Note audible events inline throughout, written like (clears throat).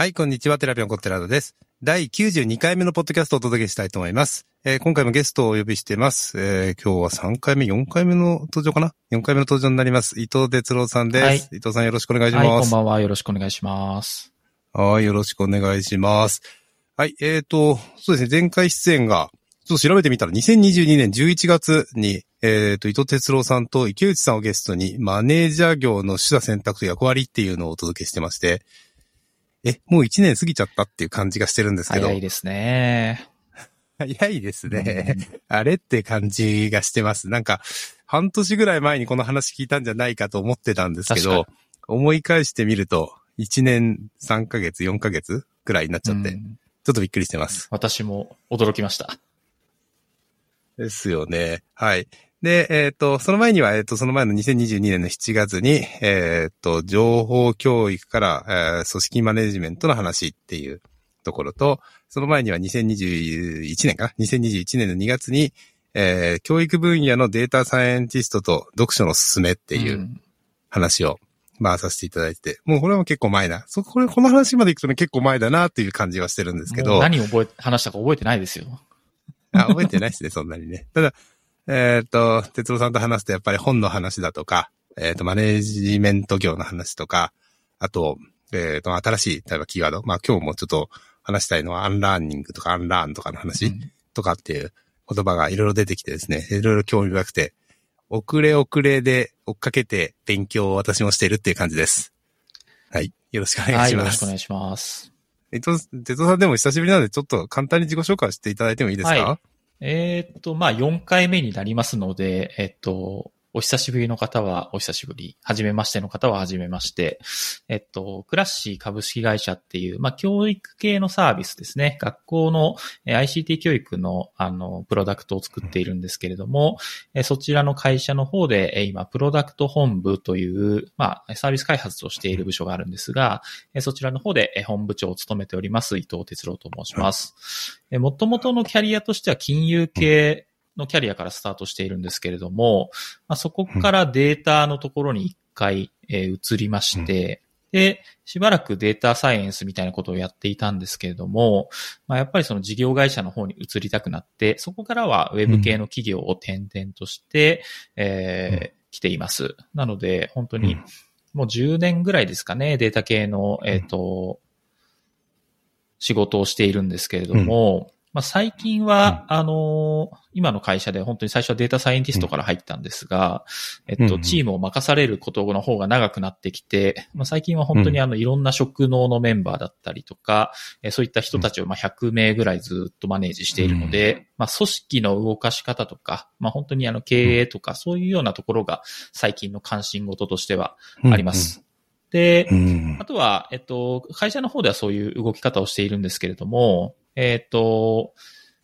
はい、こんにちは。テラピオンコッテラードです。第92回目のポッドキャストをお届けしたいと思います。えー今回もゲストをお呼びしています。えー今日は3回目、4回目の登場かな ?4 回目の登場になります。伊藤哲郎さんです。はい伊藤さんよろしくお願いしはい、こます。んばんは。よろしくお願いします。はい、よろしくお願いします。はい、えーと、そうですね、前回出演が、ちょっと調べてみたら、2022年11月に、えーと、伊藤哲郎さんと池内さんをゲストに、マネージャー業の取捨選択と役割っていうのをお届けしてまして、え、もう1年過ぎちゃったっていう感じがしてるんですけど、早いですね。早いですね。あれって感じがしてます。なんか、半年ぐらい前にこの話聞いたんじゃないかと思ってたんですけど確、思い返してみると、1年3ヶ月、4ヶ月くらいになっちゃって、うんちょっとびっくりしてます。私も驚きました。ですよね。はい。で、えっ、と、その前には、えっ、と、その前の2022年の7月に、えっ、と、情報教育から、えー組織マネジメントの話っていうところと、その前には2021年かな ?2021 年の2月に、えー教育分野のデータサイエンティストと読書のすすめっていううん話を回させていただいて、もうこれは結構前だ。そこれ、この話まで行くとね、結構前だなっていう感じはしてるんですけど。何を覚え、話したか覚えてないですよ。あ、覚えてないですね、そんなにね。ただ、えっ、と、哲郎さんと話すとやっぱり本の話だとか、えっ、と、マネージメント業の話とか、あと、えっ、と、新しい、例えばキーワード。まあ今日もちょっと話したいのはアンラーニングとかアンラーンとかの話うんとかっていう言葉がいろいろ出てきてですね、いろいろ興味深くて、遅れ遅れで追っかけて勉強を私もしているっていう感じです。はい。よろしくお願はいい、よします。ろしくお願いします。えっと、徹郎さんでも久しぶりなのでちょっと簡単に自己紹介していただいてもいいですか、はえーっと、まあ、4回目になりますので、えっと、お久しぶりの方はお久しぶり、初めましての方は初めまして、えっと、クラッシー株式会社っていう、まあ、教育系のサービスですね。学校の ICT 教育の、あの、プロダクトを作っているんですけれども、えそちらの会社の方で、今、プロダクト本部という、まあ、サービス開発をしている部署があるんですが、えそちらの方で本部長を務めております、伊藤哲郎と申します。えー、元々のキャリアとしては金融系のキャリアからスタートしているんですけれども、まあ、そこからデータのところに一回、えー移りまして、で、しばらくデータサイエンスみたいなことをやっていたんですけれども、まあ、やっぱりその事業会社の方に移りたくなって、そこからはウェブ系の企業を転々として、えー来ています。なので、本当にうん。もう10年ぐらいですかね、データ系の、えっ、と、仕事をしているんですけれども、まあ、最近は、あのー今の会社で本当に最初はデータサイエンティストから入ったんですが、えっと、うんうん。チームを任されることの方が長くなってきて、まあ、最近は本当にあの、いろんな職能のメンバーだったりとか、えーそういった人たちをまあ100名ぐらいずっとマネージしているので、まあ、組織の動かし方とか、まあ、本当にあの、経営とか、そういうようなところが最近の関心事としてはあります。で、うん。あとは、えっと、会社の方ではそういう動き方をしているんですけれども、えっと、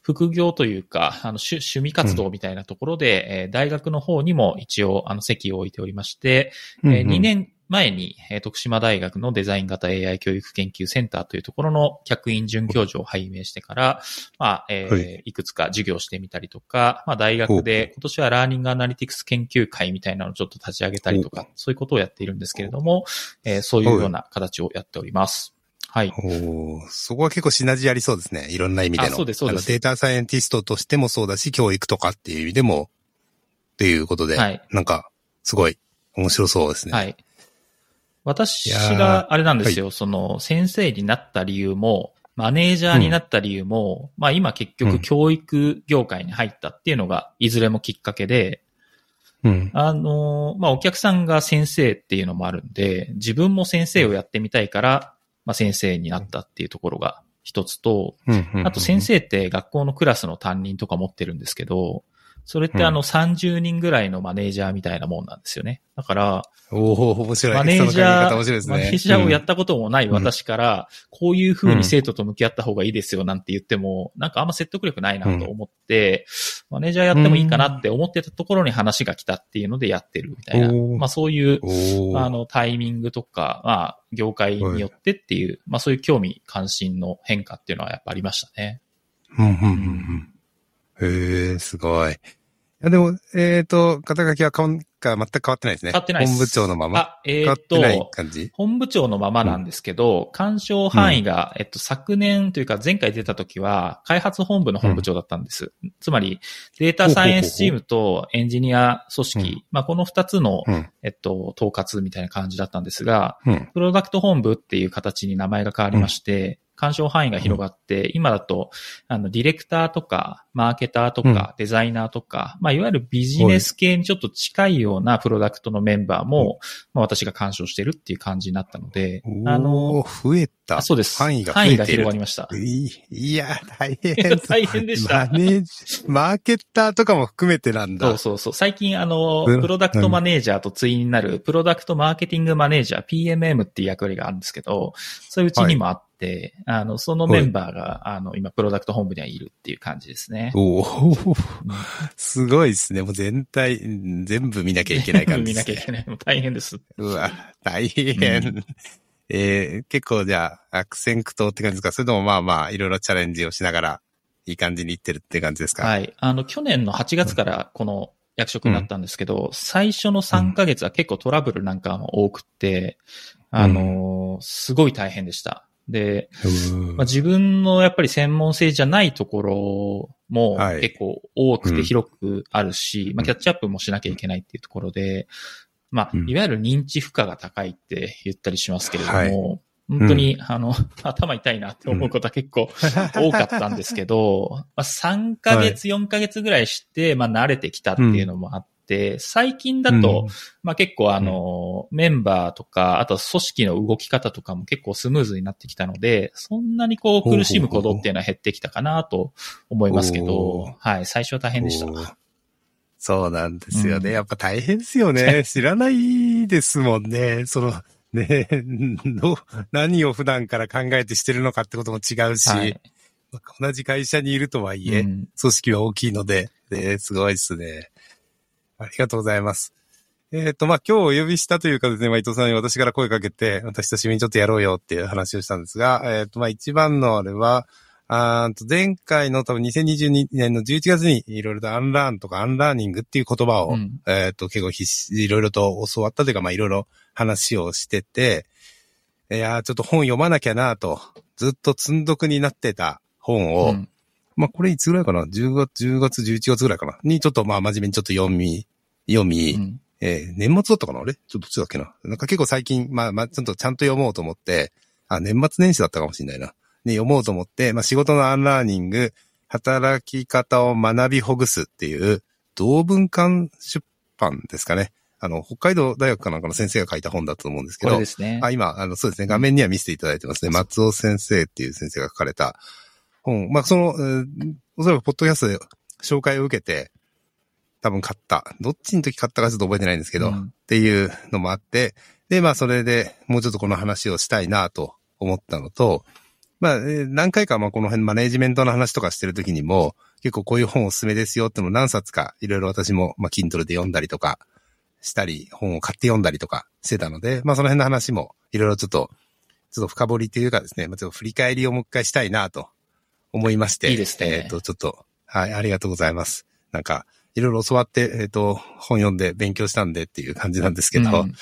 副業というか、あの、趣趣味活動みたいなところで、えー大学の方にも一応、あの、席を置いておりまして、えー2年前に、えー徳島大学のデザイン型 AI 教育研究センターというところの客員准教授を拝命してから、まあ、えーはい。い、くつか授業してみたりとか、まあ、大学で今年はラーニングアナリティクス研究会みたいなのをちょっと立ち上げたりとか、そういうことをやっているんですけれども、えーそういうような形をやっております。はい。おーそこは結構シナジーありそうですね。いろんな意味での。あそうですそうですデータサイエンティストとしてもそうだし、教育とかっていう意味でも、っていうことで、はいなんか、すごい面白そうですね。はい。私があれなんですよ、その先生になった理由も、マネージャーになった理由も、まあ今結うん局教育業界に入ったっていうのがいずれもきっかけで、うん。あの、まあお客さんが先生っていうのもあるんで、自分も先生をやってみたいから、まあ先生になったっていうところが一つと、あと先生って学校のクラスの担任とか持ってるんですけど、それってあの30人ぐらいのマネージャーみたいなもんなんですよね。だから、おお面白い。マネージャー、ね。マネージャーをやっうんたこともない私から、こういう風に生徒と向き合った方がいいですよなんて言っても、なんかあんま説得力ないなと思って、マネージャーやってもいいかなって思ってたところに話が来たっていうのでやってるみたいな。まあそういう、あの、タイミングとか、まあ、業界によってっていう、まあそういう興味関心の変化っていうのはやっぱありましたね。うんうんうんうんへえ、すごい。いやでも、えっ、と、肩書きはかんか全く変わってないですね。変わってないです本部長のまま。あ、えっってないと、感じ本部長のままなんですけど、干渉範囲が、えっと、昨年というか前回出た時は、開発本部の本部長だったんです。つまり、データサイエンスチームとエンジニア組織、うんまあ、この二つの、うん。えっと、統括みたいな感じだったんですが、うん。プロダクト本部っていう形に名前が変わりまして、干渉範囲が広がって、今だと、あの、ディレクターとか、マーケターとか、デザイナーとか、まあ、いわゆるビジネス系にちょっと近いようなプロダクトのメンバーも、まあ、私が干渉してるっていう感じになったので、あおの、ー、増えた。あそうです。範囲が増範囲が広がりました。いいや、大変。(laughs) 大変でしたマネージ、マーケッターとかも含めてなんだ。そうそうそう。最近、あの、うんプロダクトマネージャーと対になる、プロダクトマーケティングマネージャー、PMM っていう役割があるんですけど、そういううちにもあって、あの、そのメンバーが、あの、今、プロダクト本部にはいるっていう感じですね。おおすごいですね。もう全体、全部見なきゃいけない感じ見です、ね。なきゃいけない。もう大変です。うわ、大変。うえー、結構じゃあ、悪戦苦闘って感じですか？それともまあまあ、いろいろチャレンジをしながら、いい感じにいってるって感じですか？はい。あの、去年の8月からこの役職になったんですけど、最初の3ヶ月は結構トラブルなんかも多くって、あの、すごい大変でした。で、まあ、自分のやっぱり専門性じゃないところもはい。結構多くうん。て広くあるし、まあ、キャッチアップもしなきゃいけないっていうところで、まあ、うん。いわゆる認知負荷が高いって言ったりしますけれども、はい。本当に、あの、(laughs) 頭痛いなって思うことは結構多かったんですけど、まあ、3ヶ月、4ヶ月ぐらいして、まあ、慣れてきたっていうのもあって、最近だと、まあ結構あの、メンバーとか、あとは組織の動き方とかも結構スムーズになってきたので、そんなにこう苦しむことっていうのは減ってきたかなと思いますけど、はい、最初は大変でした。そうなんですよね。うんやっぱ大変ですよね。(laughs) 知らないですもんね。その、ね、(laughs) ど何を普段から考えてしてるのかってことも違うし、はい。同じ会社にいるとはいえ、うん組織は大きいので、ねすごいですね。ありがとうございます。えっ、と、まあ、今日お呼びしたというかですね、まあ、伊藤さんに私から声かけて、私久しぶりにちょっとやろうよっていう話をしたんですが、えっ、と、まあ、一番のあれは、あーと前回の多分2022年の11月にいろいろとアンラーンとかアンラーニングっていう言葉を、うんえっ、と、結構必死、いろいろと教わったというか、まあ、いろいろ話をしてて、いやーちょっと本読まなきゃなと、ずっと積んどくになってた本を、うんまあ、これいつぐらいかな ?10 月、10月、11月ぐらいかな？に、ちょっとまあ、真面目にちょっと読み、読み、うんえー年末だったかなあれ？ちょっとどっちだっけななんか結構最近、まあ、まあ、ちょっとちゃんと読もうと思って、あ、年末年始だったかもしれないな。ね、読もうと思って、まあ、仕事のアンラーニング、働き方を学びほぐすっていう、同文館出版ですかね。あの、北海道大学かなんかの先生が書いた本だと思うんですけどこれで、すね。あ、今、あの、そうですね、画面には見せていただいてますね。松尾先生っていう先生が書かれた本。まあ、その、えーおそらくポッドキャストで紹介を受けて、多分買った。どっちの時買ったかちょっと覚えてないんですけど、うんっていうのもあって、で、まあ、それでもうちょっとこの話をしたいなと思ったのと、まあ、えー何回かまあこの辺マネージメントの話とかしてる時にも、結構こういう本おすすめですよってのを何冊かいろいろ私もまあ Kindle で読んだりとかしたり、本を買って読んだりとかしてたので、まあその辺の話もいろいろちょっと、ちょっと深掘りというかですね、まあちょっと振り返りをもう一回したいなと思いまして。いいですねえっ、と、ちょっと、はい、ありがとうございます。なんか、いろいろ教わって、えっ、と、本読んで勉強したんでっていう感じなんですけど、うん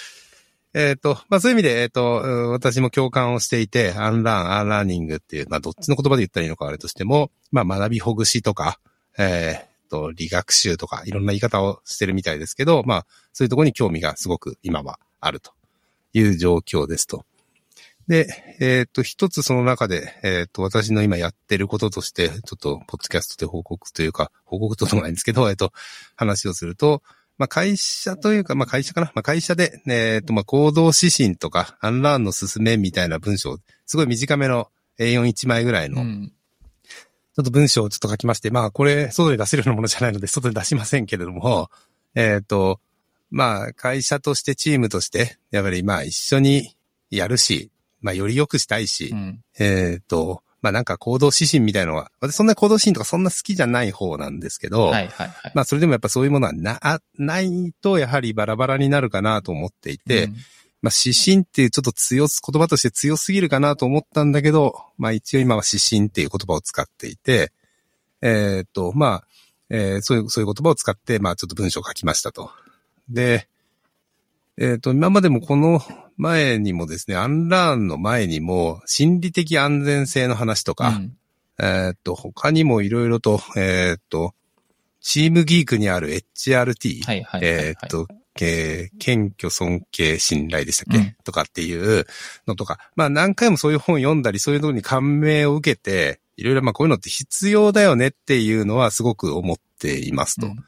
えっ、と、まあそういう意味で、えっ、と、うん私も共感をしていて、アンラーン、アンラーニングっていう、まあどっちの言葉で言ったらいいのかあれとしても、まあ学びほぐしとか、えっ、と、理学習とか、いろんな言い方をしてるみたいですけど、まあそういうところに興味がすごく今はあるという状況ですと。で、えっ、と、一つその中で、えっ、と、私の今やってることとして、ちょっと、ポッドキャストで報告というか、報告とでもないんですけど、(laughs) えっ、と、話をすると、まあ、会社というか、まあ、会社かな？まあ、会社で、えっ、と、まあ、行動指針とか、アンラーンの進めみたいな文章、すごい短めの A41 枚ぐらいの、ちうんょっと文章をちょっと書きまして、まあ、これ、外で出せるようなものじゃないので、外で出しませんけれども、えっ、と、まあ、会社として、チームとして、やっぱり、まあ、一緒にやるし、まあ、より良くしたいし、うんえっ、と、まあなんか行動指針みたいのは、私そんな行動指針とかそんな好きじゃない方なんですけど、はいはいはい。まあそれでもやっぱそういうものはな、あないとやはりバラバラになるかなと思っていて、うんまあ指針っていうちょっと強す、言葉として強すぎるかなと思ったんだけど、まあ一応今は指針っていう言葉を使っていて、えっ、と、まあ、えーそういう、そういう言葉を使って、まあちょっと文章を書きましたと。で、えっ、と、今までもこの前にもですね、アンラーンの前にも、心理的安全性の話とか、うんえっ、と、他にもいろいろと、えっ、と、チームギークにある HRT、はいはいはいはい。えっ、と、えー謙虚、尊敬、信頼でしたっけ、うんとかっていうのとか、まあ何回もそういう本読んだり、そういうのに感銘を受けて、いろいろまあこういうのって必要だよねっていうのはすごく思っていますと。うん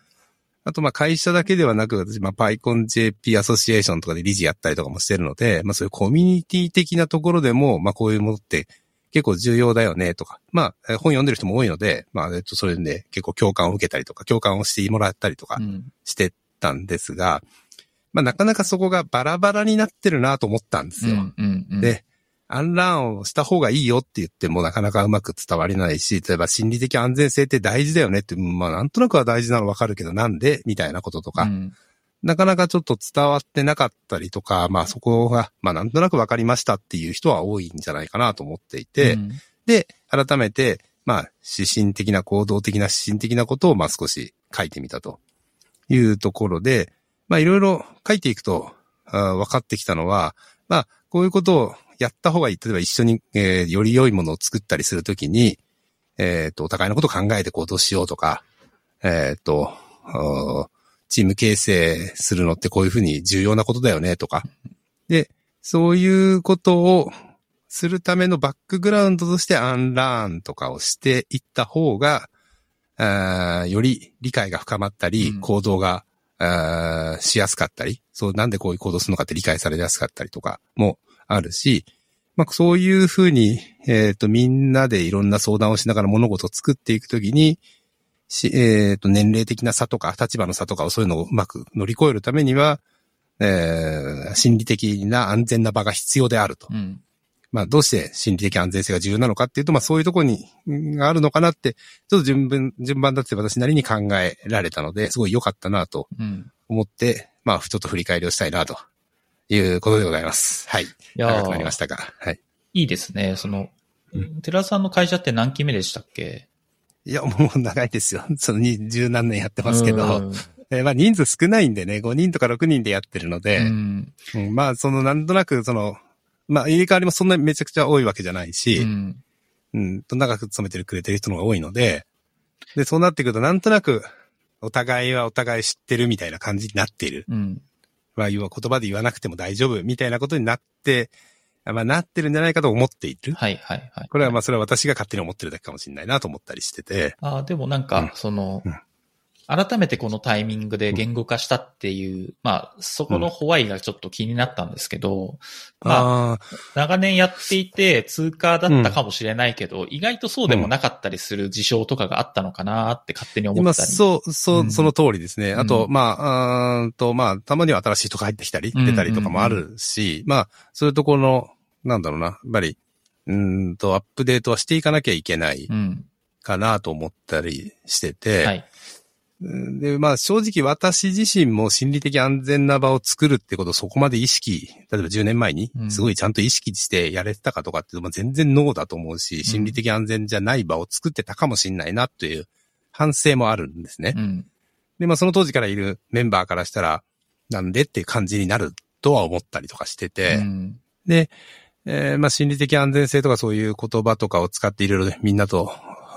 あとまあ会社だけではなく、私まあ PyConJP アソシエーションとかで理事やったりとかもしてるので、まあそういうコミュニティ的なところでも、まあこういうものって結構重要だよねとか、まあえー本読んでる人も多いので、まあえっとそれで結構共感を受けたりとか、共感をしてもらったりとかうんしてたんですが、まあなかなかそこがバラバラになってるなと思ったんですよ。うんうんうんで、アンラーンをした方がいいよって言ってもなかなかうまく伝わりないし、例えば心理的安全性って大事だよねって、まあなんとなくは大事なのわかるけどなんでみたいなこととか、うん。なかなかちょっと伝わってなかったりとか、まあそこが、まあなんとなくわかりましたっていう人は多いんじゃないかなと思っていて、うん。で、改めて、まあ指針的な行動的な指針的なことをまあ少し書いてみたというところで、まあいろいろ書いていくと分かってきたのは、まあこういうことをやった方がいい。例えば一緒に、えーより良いものを作ったりするときに、えっ、と、お互いのことを考えて行動しようとか、えっ、ーチーム形成するのってこういうふうに重要なことだよねとか。で、そういうことをするためのバックグラウンドとしてアンラーンとかをしていった方が、あーより理解が深まったり、うん行動が、あーしやすかったり、そう、なんでこういう行動するのかって理解されやすかったりとかもあるし、まあ、そういうふうに、えっ、と、みんなでいろんな相談をしながら物事を作っていくときに、し、えっ、と、年齢的な差とか、立場の差とかをそういうのをうまく乗り越えるためには、えー心理的な安全な場が必要であると。うん。まあ、どうして心理的安全性が重要なのかっていうと、まあ、そういうところに、んがあるのかなって、ちょっと順番、順番だって私なりに考えられたので、すごい良かったなとうん。思って、まあ、ちょっと振り返りをしたいなということでございます。はい。いや長くなりまーしたが。はい。いいですね。そのう、寺田さんの会社って何期目でしたっけ？いや、もう長いですよ。(laughs) そのに十何年やってますけど、うんえーまあ人数少ないんでね、5人とか6人でやってるので、うんうんまあそのなんとなくその、まあ入れ替わりもそんなにめちゃくちゃ多いわけじゃないし、うんうん、と長く勤めてるくれてる人の方が多いので、で、そうなってくるとなんとなく、お互いはお互い知ってるみたいな感じになっている。うんまあ、要は言葉で言わなくても大丈夫みたいなことになって、あまあ、なってるんじゃないかと思っている。はいはいはい。これはまあ、それは私が勝手に思ってるだけかもしれないなと思ったりしてて。あーでもなんか、そのうん、改めてこのタイミングで言語化したっていう、まあ、そこのホワイがちょっと気になったんですけど、まあ、あ長年やっていて通過だったかもしれないけど、意外とそうでもなかったりする事象とかがあったのかなって勝手に思ったり。そう、そうう、んその通りですね。あと、うんまあ、うーんと、まあ、たまには新しい人が入ってきたり、うん出たりとかもあるし、まあ、そういうところの、なんだろうな、やっぱり、うーんと、アップデートはしていかなきゃいけないうん。かなと思ったりしてて、はい。うんで、まあ正直私自身も心理的安全な場を作るってことをそこまで意識、例えば10年前にうんすごいちゃんと意識してやれてたかとかっていうと、まあ、全然ノーだと思うし、心理的安全じゃない場を作ってたかもしれないなという反省もあるんですね。うん。で、まあその当時からいるメンバーからしたら、なんでっていう感じになるとは思ったりとかしてて、うんで、えーまあ心理的安全性とかそういう言葉とかを使っていろいろみんなと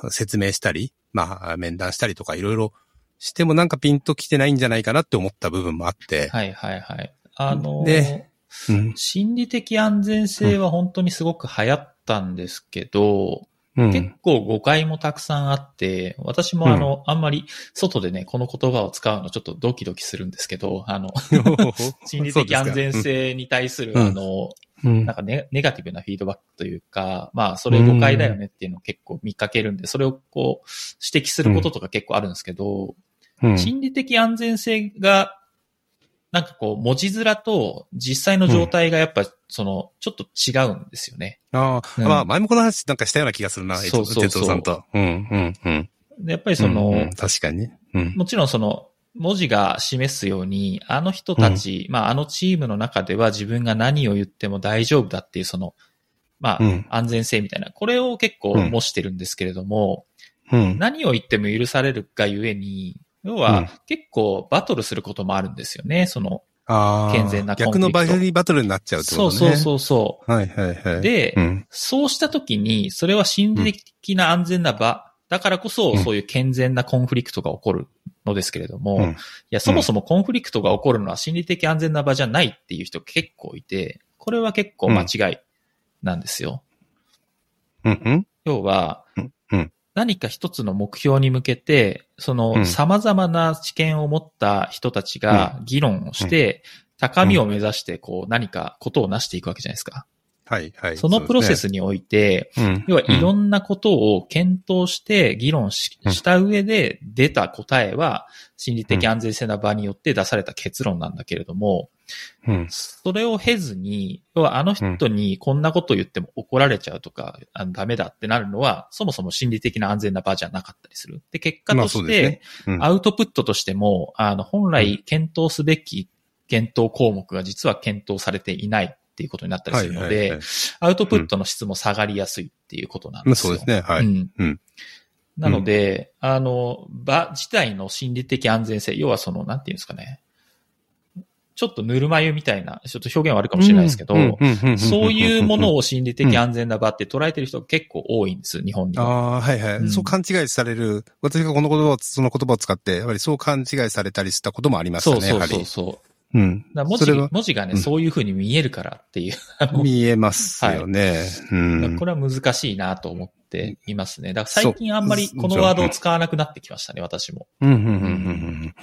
説明したり、まあ面談したりとかいろいろしてもなんかピンときてないんじゃないかなって思った部分もあって。はいはいはい。あのーでうん心理的安全性は本当にすごく流行ったんですけど、うん結構誤解もたくさんあって、私もあの、あんまり外でね、この言葉を使うのちょっとドキドキするんですけど、あの、(laughs) 心理的安全性に対する、うんあの、うんなんかネネガティブなフィードバックというか、まあ、それ誤解だよねっていうのを結構見かけるんで、それをこう、指摘することとか結構あるんですけど、うん心理的安全性が、なんかこう、文字面と実際の状態がやっぱ、その、ちょっと違うんですよね。ああ、うんまあ前もこの話なんかしたような気がするな、哲夫さんと。うん、うん、うん。でやっぱりその、うんうん確かにね。うん。もちろんその、文字が示すように、あの人たち、まああのチームの中では自分が何を言っても大丈夫だっていうその、まあうん安全性みたいな、これを結構模してるんですけれども、うん。何を言っても許されるがゆえに、要うんは結構バトルすることもあるんですよね、その。健全なコン逆のバトルバトルになっちゃうってことね。そうそうそうそう。はいはいはい。で、うん。そうしたときに、それは心理的な安全な場、だからこそ、うんそういう健全なコンフリクトが起こるのですけれども、うん。いや、そもそもコンフリクトが起こるのは心理的安全な場じゃないっていう人結構いて、これは結構間違いなんですよ。うん。うん。要は何か一つの目標に向けて、そうん。の様々な知見を持った人たちが議論をして、高みを目指して、こう、何かことを成していくわけじゃないですか。はいはい。そのプロセスにおいて、ね、うん。要はいろん。んなことを検討して議論しうん。した上で出た答えは心理的安全性な場によって出された結論なんだけれども、うん。それを経ずに、要はあの人にこんなことを言っても怒られちゃうとか、あのダメだってなるのは、そもそも心理的な安全な場じゃなかったりする。で、結果まあとしてアウトプットとしても、あの、本来検討すべき検討項目が実は検討されていないっていうことになったりするのでアウトプットの質も下がりやすいっていうことなんまあですよ。そうですね。はい。うんうんなので、あの、場自体の心理的安全性、要はその、なんていうんですかね。ちょっとぬるま湯みたいな、ちょっと表現悪いかもしれないですけど、そういうものを。を心理的安全な場って捉えてる人が結構多いんです、日本には。ああ、はいはい、うんそう勘違いされる。私がこの言葉を、その言葉を使って、やっぱりそう勘違いされたりしたこともありましたね、そうそう。そうそう。うん。だ文字文字がね、うんそういう風に見えるからっていう。見えますよね。うん。これは難しいなと思っていますね。だから最近あんまりこのワードを使わなくなってきましたね、私も。うん、うん、うん、うんうん。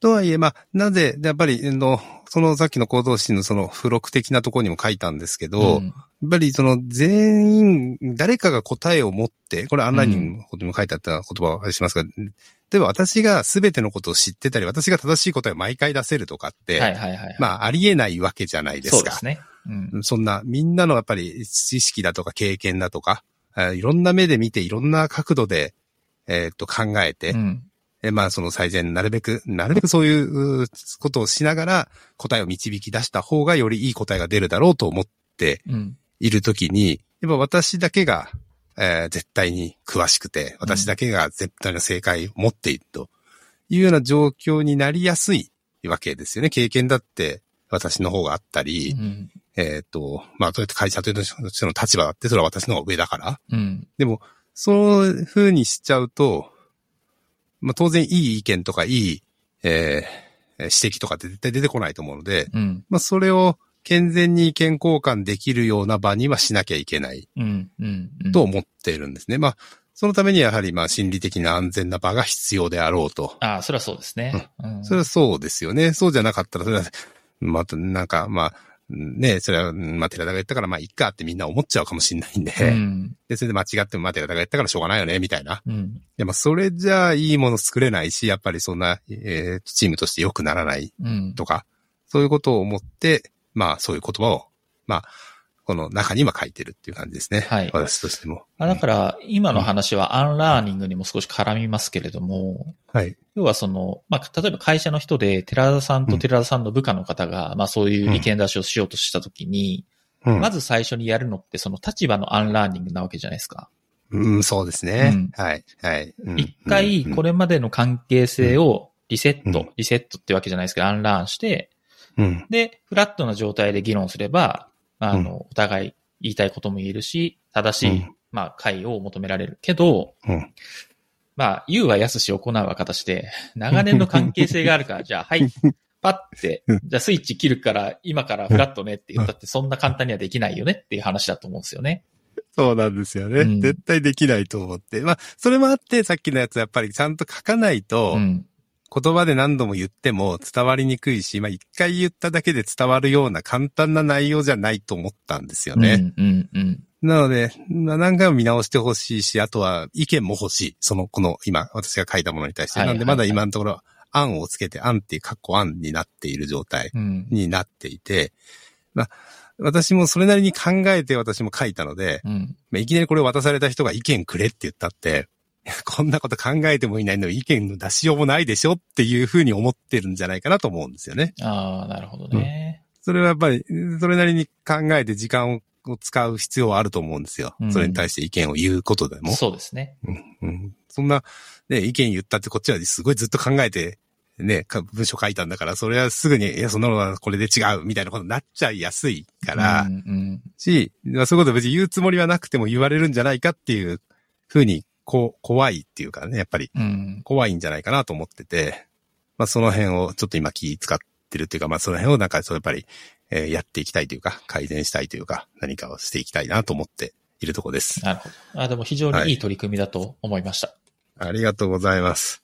とはいえ、まあ、なぜ、やっぱり、あの、そのさっきの行動指のその付録的なところにも書いたんですけど、んやっぱりその全員、誰かが答えを持って、これアンラーニンにも書いてあった言葉をしますが、例えば私が全てのことを知ってたり、私が正しい答えを毎回出せるとかって、はいはいはい。まあありえないわけじゃないですか。そうですね。うん。そんな、みんなのやっぱり知識だとか経験だとか、えーいろんな目で見て、いろんな角度で、えーっと考えて、うん。えまあその最善、なるべく、なるべくそういううことをしながら答えを導き出した方がよりいい答えが出るだろうと思ってうん。いるときに、やっぱ私だけが、えー絶対に詳しくて、私だけが絶対の正解を持っているというような状況になりやすいわけですよね。経験だって私の方があったり、うん。えっ、と、まあ、そうやって会社としての立場だって、それは私の方が上だから。うん。でも、そういう風にしちゃうと、まあ、当然いい意見とかいい、えー指摘とかって絶対出てこないと思うので、うん。まあ、それを健全に意見交換できるような場にはしなきゃいけないうん。うん。うんと思っているんですね。まあ、そのためにはやはり、まあ、心理的な安全な場が必要であろうと。ああ、それはそうですね。うん。それはそうですよね。そうじゃなかったら、それは、また、なんか、まあ、ねそれは、まあ、寺田が言ったから、まあ、いっかってみんな思っちゃうかもしれないんで、うん。で、それで間違っても、まあ、寺田が言ったからしょうがないよね、みたいな。うん。でも、それじゃあ、いいもの作れないし、やっぱりそんな、えーチームとして良くならないうん。とか、そういうことを思って、まあ、そういう言葉を、まあ、この中に今書いてるっていう感じですね。はい私としても。あだから、今の話はアンラーニングにも少し絡みますけれども、はい。要はその、まあ、例えば会社の人で、寺田さんと寺田さんの部下の方が、まあそういう意見出しをしようとしたときに、うん。まず最初にやるのってその立場のアンラーニングなわけじゃないですか。うん、そうですね。うんはい。はい。うん一回こ、れまでの関係性をリセット、うんリセットってわけじゃないですけど、アンラーンして、うんうん。で、フラットな状態で議論すれば、あの、お互い言いたいことも言えるし、正しい、うんまあ、解を求められる。けど、うんまあ、言うは易し行うは難しで、長年の関係性があるから、(laughs) じゃあ、はい、パッてうん、じゃあスイッチ切るから、今からフラットねって言ったって、そんな簡単にはできないよねっていう話だと思うんですよね。そうなんですよね、うん絶対できないと思って。まあ、それもあって、さっきのやつやっぱりちゃんと書かないと、うん。言葉で何度も言っても伝わりにくいし、まあ一回言っただけで伝わるような簡単な内容じゃないと思ったんですよね。うん、うん、うん。なので、まあ何回も見直してほしいし、あとは意見も欲しい。その、この今、私が書いたものに対して。はいなんでまだ今のところ、案をつけて、案っていうカッコ案になっている状態うん。になっていて、まあ、私もそれなりに考えて私も書いたので、うん。まあ、いきなりこれ渡された人が意見くれって言ったって、(laughs) こんなこと考えてもいないのに意見の出しようもないでしょっていうふうに思ってるんじゃないかなと思うんですよね。ああ、なるほどね。それはやっぱり、それなりに考えて時間をを使う必要はあると思うんですよ。うんそれに対して意見を言うことでも。そうですね。うん、そんな、ね、意見言ったってこっちはすごいずっと考えて、ね、か文章書いたんだから、それはすぐに、いや、そんなのはこれで違う、みたいなことになっちゃいやすいから、うんうんし、まあそういうこと別に言うつもりはなくても言われるんじゃないかっていうふうに、こう、怖いっていうかね、やっぱりうん怖いんじゃないかなと思ってて、まあその辺をちょっと今気使ってるっていうか、まあその辺をなんかそうやっぱり、えーやっていきたいというか、改善したいというか、何かをしていきたいなと思っているところです。なるほど。あ、でも非常にいい取り組みだと思いました。ありがとうございます。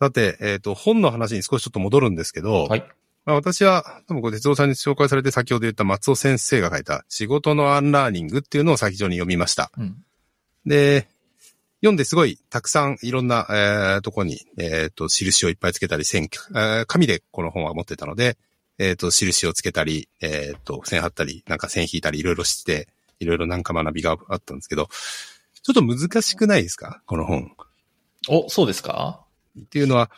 さて、えっ、と、本の話に少しちょっと戻るんですけど、はい。まあ、私は、多分これ徹郎さんに紹介されて先ほど言った松尾先生が書いた仕事のアンラーニングっていうのを先に読みました。うん。で、読んですごいたくさんいろんな、えーとこに、えっ、と、印をいっぱいつけたり、線、えー紙でこの本は持ってたので、えっ、と、印をつけたり、えっ、と、線貼ったり、なんか線引いたり、いろいろして、いろいろなんか学びがあったんですけど、ちょっと難しくないですか？この本。お、そうですか？っていうのは、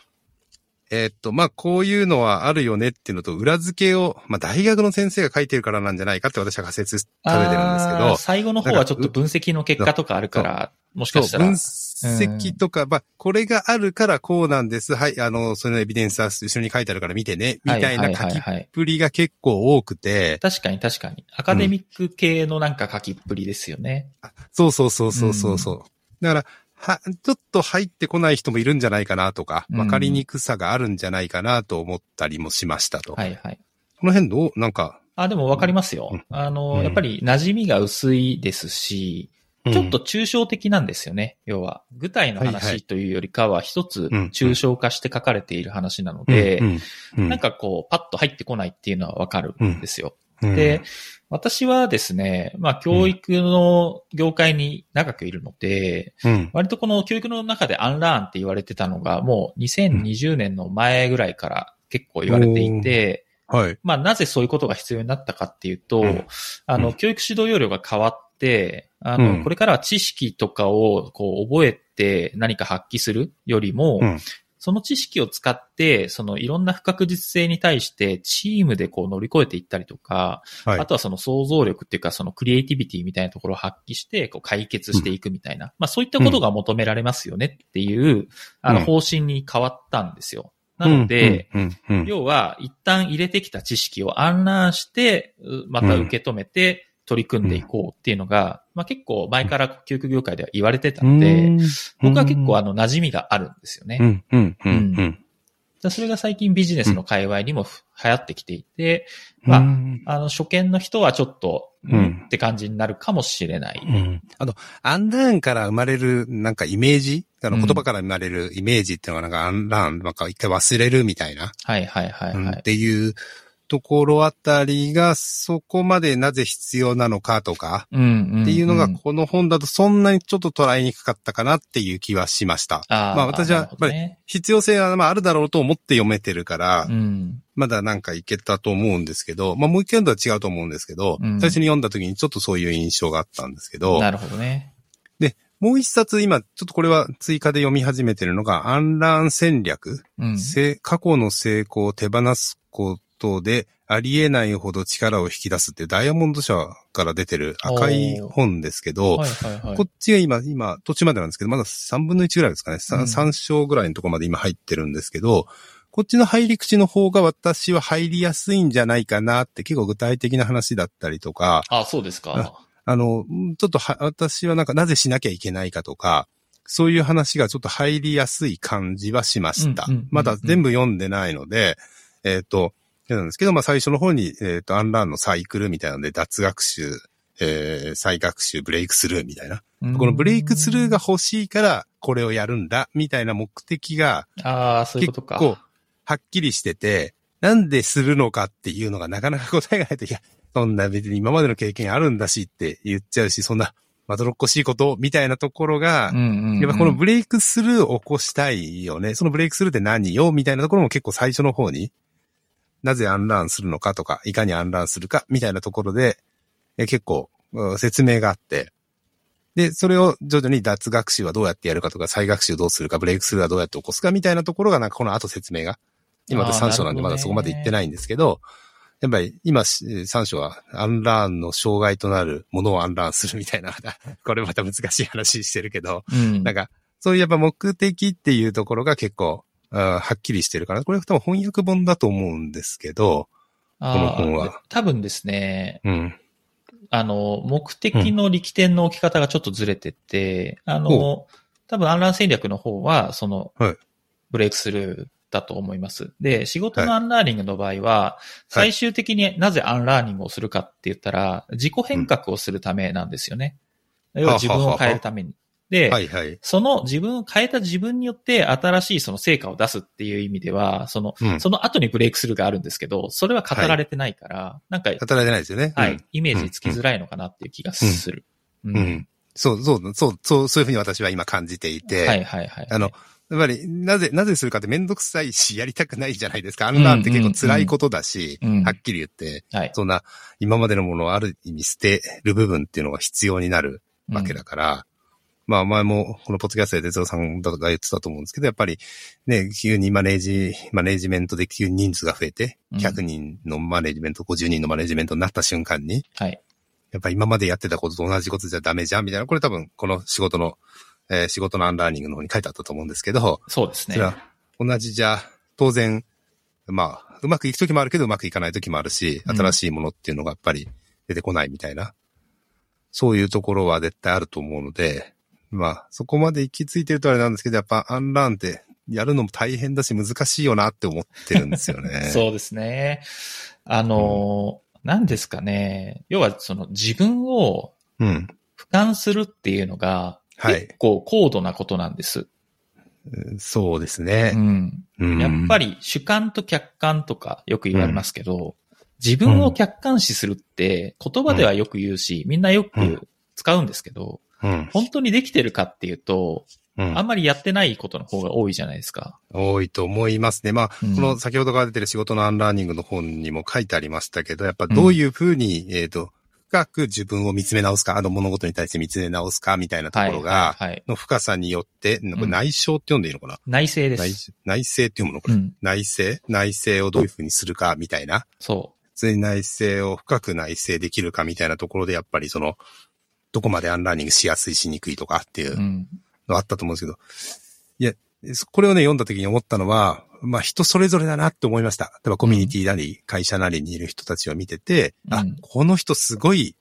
えーっと、まあ、こういうのはあるよねっていうのと、裏付けを、まあ、大学の先生が書いてるからなんじゃないかって私は仮説食べてるんですけど、最後の方はちょっと分析の結果とかあるから、もしかしたら。分析とか、まあ、これがあるからこうなんです。はい、あの、それのエビデンスは後ろに書いてあるから見てね、みたいなはい書きっぷりが結構多くて、確かに確かに。アカデミック系のなんか書きっぷりですよね。そうそうそうそうそうそう。だから、は、ちょっと入ってこない人もいるんじゃないかなとか、うんわかりにくさがあるんじゃないかなと思ったりもしましたと。はいはい。この辺どう？なんか、あ、でもわかりますよ。うんあの、うんやっぱり馴染みが薄いですし、ちょっと抽象的なんですよね。要は、具体の話というよりかは一つうん抽象化して書かれている話なのうん、で、うんうん。なんかこう、パッと入ってこないっていうのはわかるんですよ。うん。で、私はですね、まあ、教育の業界に長くいるので、うん。割とこの教育の中でアンラーンって言われてたのが、もう2020年の前ぐらいから結構言われていて、はい。まあ、なぜそういうことが必要になったかっていうと、うん。あの、うん。教育指導要領が変わって、あの、うん。これからは知識とかをこう覚えて何か発揮するよりも、うん。その知識を使って、そのいろんな不確実性に対してチームでこう乗り越えていったりとか、はい。あとはその想像力っていうかそのクリエイティビティみたいなところを発揮してこう解決していくみたいな、まあそういったことが求められますよねっていう、あのうん。方針に変わったんですよ。なので、うん、うん、うん。要は一旦入れてきた知識をアンラーンして、うまた受け止めて取り組んでいこうっていうのが、まあ結構前から教育業界では言われてたので、僕は結構あの馴染みがあるんですよね。うん、うん、うん、うん。でそれが最近ビジネスの界隈にもふ流行ってきていて、まあうんあの初見の人はちょっと、って感じになるかもしれない。うんあと、アンラーンから生まれる、なんかイメージあのうん言葉から生まれるイメージっていうのがなんかアンラーン、なんか一回忘れるみたいな、はいはいはいはい。ていうところあたりが、そこまでなぜ必要なのかとか、っていうのがこの本だとそんなにちょっと捉えにくかったかなっていう気はしました。あーまあ私はやっぱり必要性はまああるだろうと思って読めてるから、うん。まだなんかいけたと思うんですけど、まあもう一回読んだら違うと思うんですけど、うん最初に読んだ時にちょっとそういう印象があったんですけど、なるほどね。もう一冊今、ちょっとこれは追加で読み始めてるのが、アンラーン戦略、うん。せ過去の成功を手放すことで、ありえないほど力を引き出すっていうダイヤモンド社から出てる赤い本ですけど、はいはいはいこ。っちが今、今、途中までなんですけど、まだ3分の1ぐらいですかね。うん 3, 章ぐらいのところまで今入ってるんですけど、こっちの入り口の方が私は入りやすいんじゃないかなって結構具体的な話だったりとか、あ、そうですか。あの、ちょっとは、私はなんかなぜしなきゃいけないかとか、そういう話がちょっと入りやすい感じはしましたうんうんうんうん。まだ全部読んでないので、えっ、と、なんですけど、まあ最初の方に、えっ、と、アンラーンのサイクルみたいなので、脱学習、えー再学習、ブレイクスルーみたいな。このブレイクスルーが欲しいから、これをやるんだ、みたいな目的が、ああ、そういうことか。結構、はっきりしてて、なんでするのかっていうのがなかなか答えがないと、いや、そんな別に今までの経験あるんだしって言っちゃうし、そんな、まどろっこしいことみたいなところが、やっぱこのブレイクスルーを起こしたいよね。そのブレイクスルーって何よ？みたいなところも結構最初の方に、なぜアンラーンするのかとか、いかにアンラーンするかみたいなところで、え結構、うん説明があって、で、それを徐々に脱学習はどうやってやるかとか、再学習どうするか、ブレイクスルーはどうやって起こすかみたいなところが、なんかこの後説明が、今まで3章なんでまだそこまで行ってないんですけど、やっぱり今、三章はアンラーンの障害となるものをアンラーンするみたいな、(laughs) これまた難しい話してるけど、うん。なんか、そういうやっぱ目的っていうところが結構、はっきりしてるから、これ多分翻訳本だと思うんですけど、この本は多分ですね、うん。あの、目的の力点の置き方がちょっとずれてて、あの、多分アンラーン戦略の方は、その、はいブレイクスルーだと思います。で、仕事のアンラーニングの場合は、最終的になぜアンラーニングをするかって言ったら、自己変革をするためなんですよね。要は自分を変えるために。で、はいはい。その自分を変えた自分によって新しいその成果を出すっていう意味では、その、うん。その後にブレイクスルーがあるんですけど、それは語られてないから、なんか、働いてないですよね。はい、うんイメージつきづらいのかなっていう気がする。ううん。そう、そう、そう、そう、そういうふうに私は今感じていて、はいはいはい。あの、やっぱり、なぜ、なぜするかってめんどくさいし、やりたくないじゃないですか。アンラーンって結構辛いことだし、うんうんうんはっきり言って、はい。そんな、今までのものをある意味捨てる部分っていうのが必要になるわけだから、まあ前もこのポッドキャストで哲夫さんとかが言ってたと思うんですけど、やっぱりね、急にマネージ、マネージメントで急に人数が増えて、うん。100人のマネージメント、50人のマネージメントになった瞬間に、はい。やっぱ今までやってたことと同じことじゃダメじゃんみたいな、これ多分この仕事の、えー仕事のアンラーニングの方に書いてあったと思うんですけど、そうですね。同じじゃ、当然、まあ、うまくいくときもあるけどうまくいかないときもあるし、うん。新しいものっていうのがやっぱり出てこないみたいな、そういうところは絶対あると思うので、まあ、そこまで行き着いてるとあれなんですけど、やっぱアンラーンってやるのも大変だし難しいよなって思ってるんですよね。(laughs) そうですね。あのー、何ですかね。要は、その自分をうん。俯瞰するっていうのが、はい結構高度なことなんです。そうですうね。ん。うんやっぱり主観と客観とかよく言われますけど、自分を客観視するって言葉ではよく言うし、みんなよく使うんですけど、うん。本当にできてるかっていうと、うんあんまりやってないことの方が多いじゃないですか。多いと思いますね。まあ、うんこの先ほどから出てる仕事のアンラーニングの本にも書いてありましたけど、やっぱどういうふうに、えっ、と、深く自分を見つめ直すか、あの物事に対して見つめ直すかみたいなところが、の深さによって、内省って読んでいいのかな、内省で内す。内省って読むのこれ、うん。内省内省をどういうふうにするかみたいな。そ普通に内省を深く内省できるかみたいなところで、やっぱりその、どこまでアンラーニングしやすいしにくいとかっていう。のあったと思うんですけど、いや、これをね、読んだ時に思ったのは、まあ人それぞれだなって思いました。例えばコミュニティなり、会社なりにいる人たちを見てて、あうん、この人すごい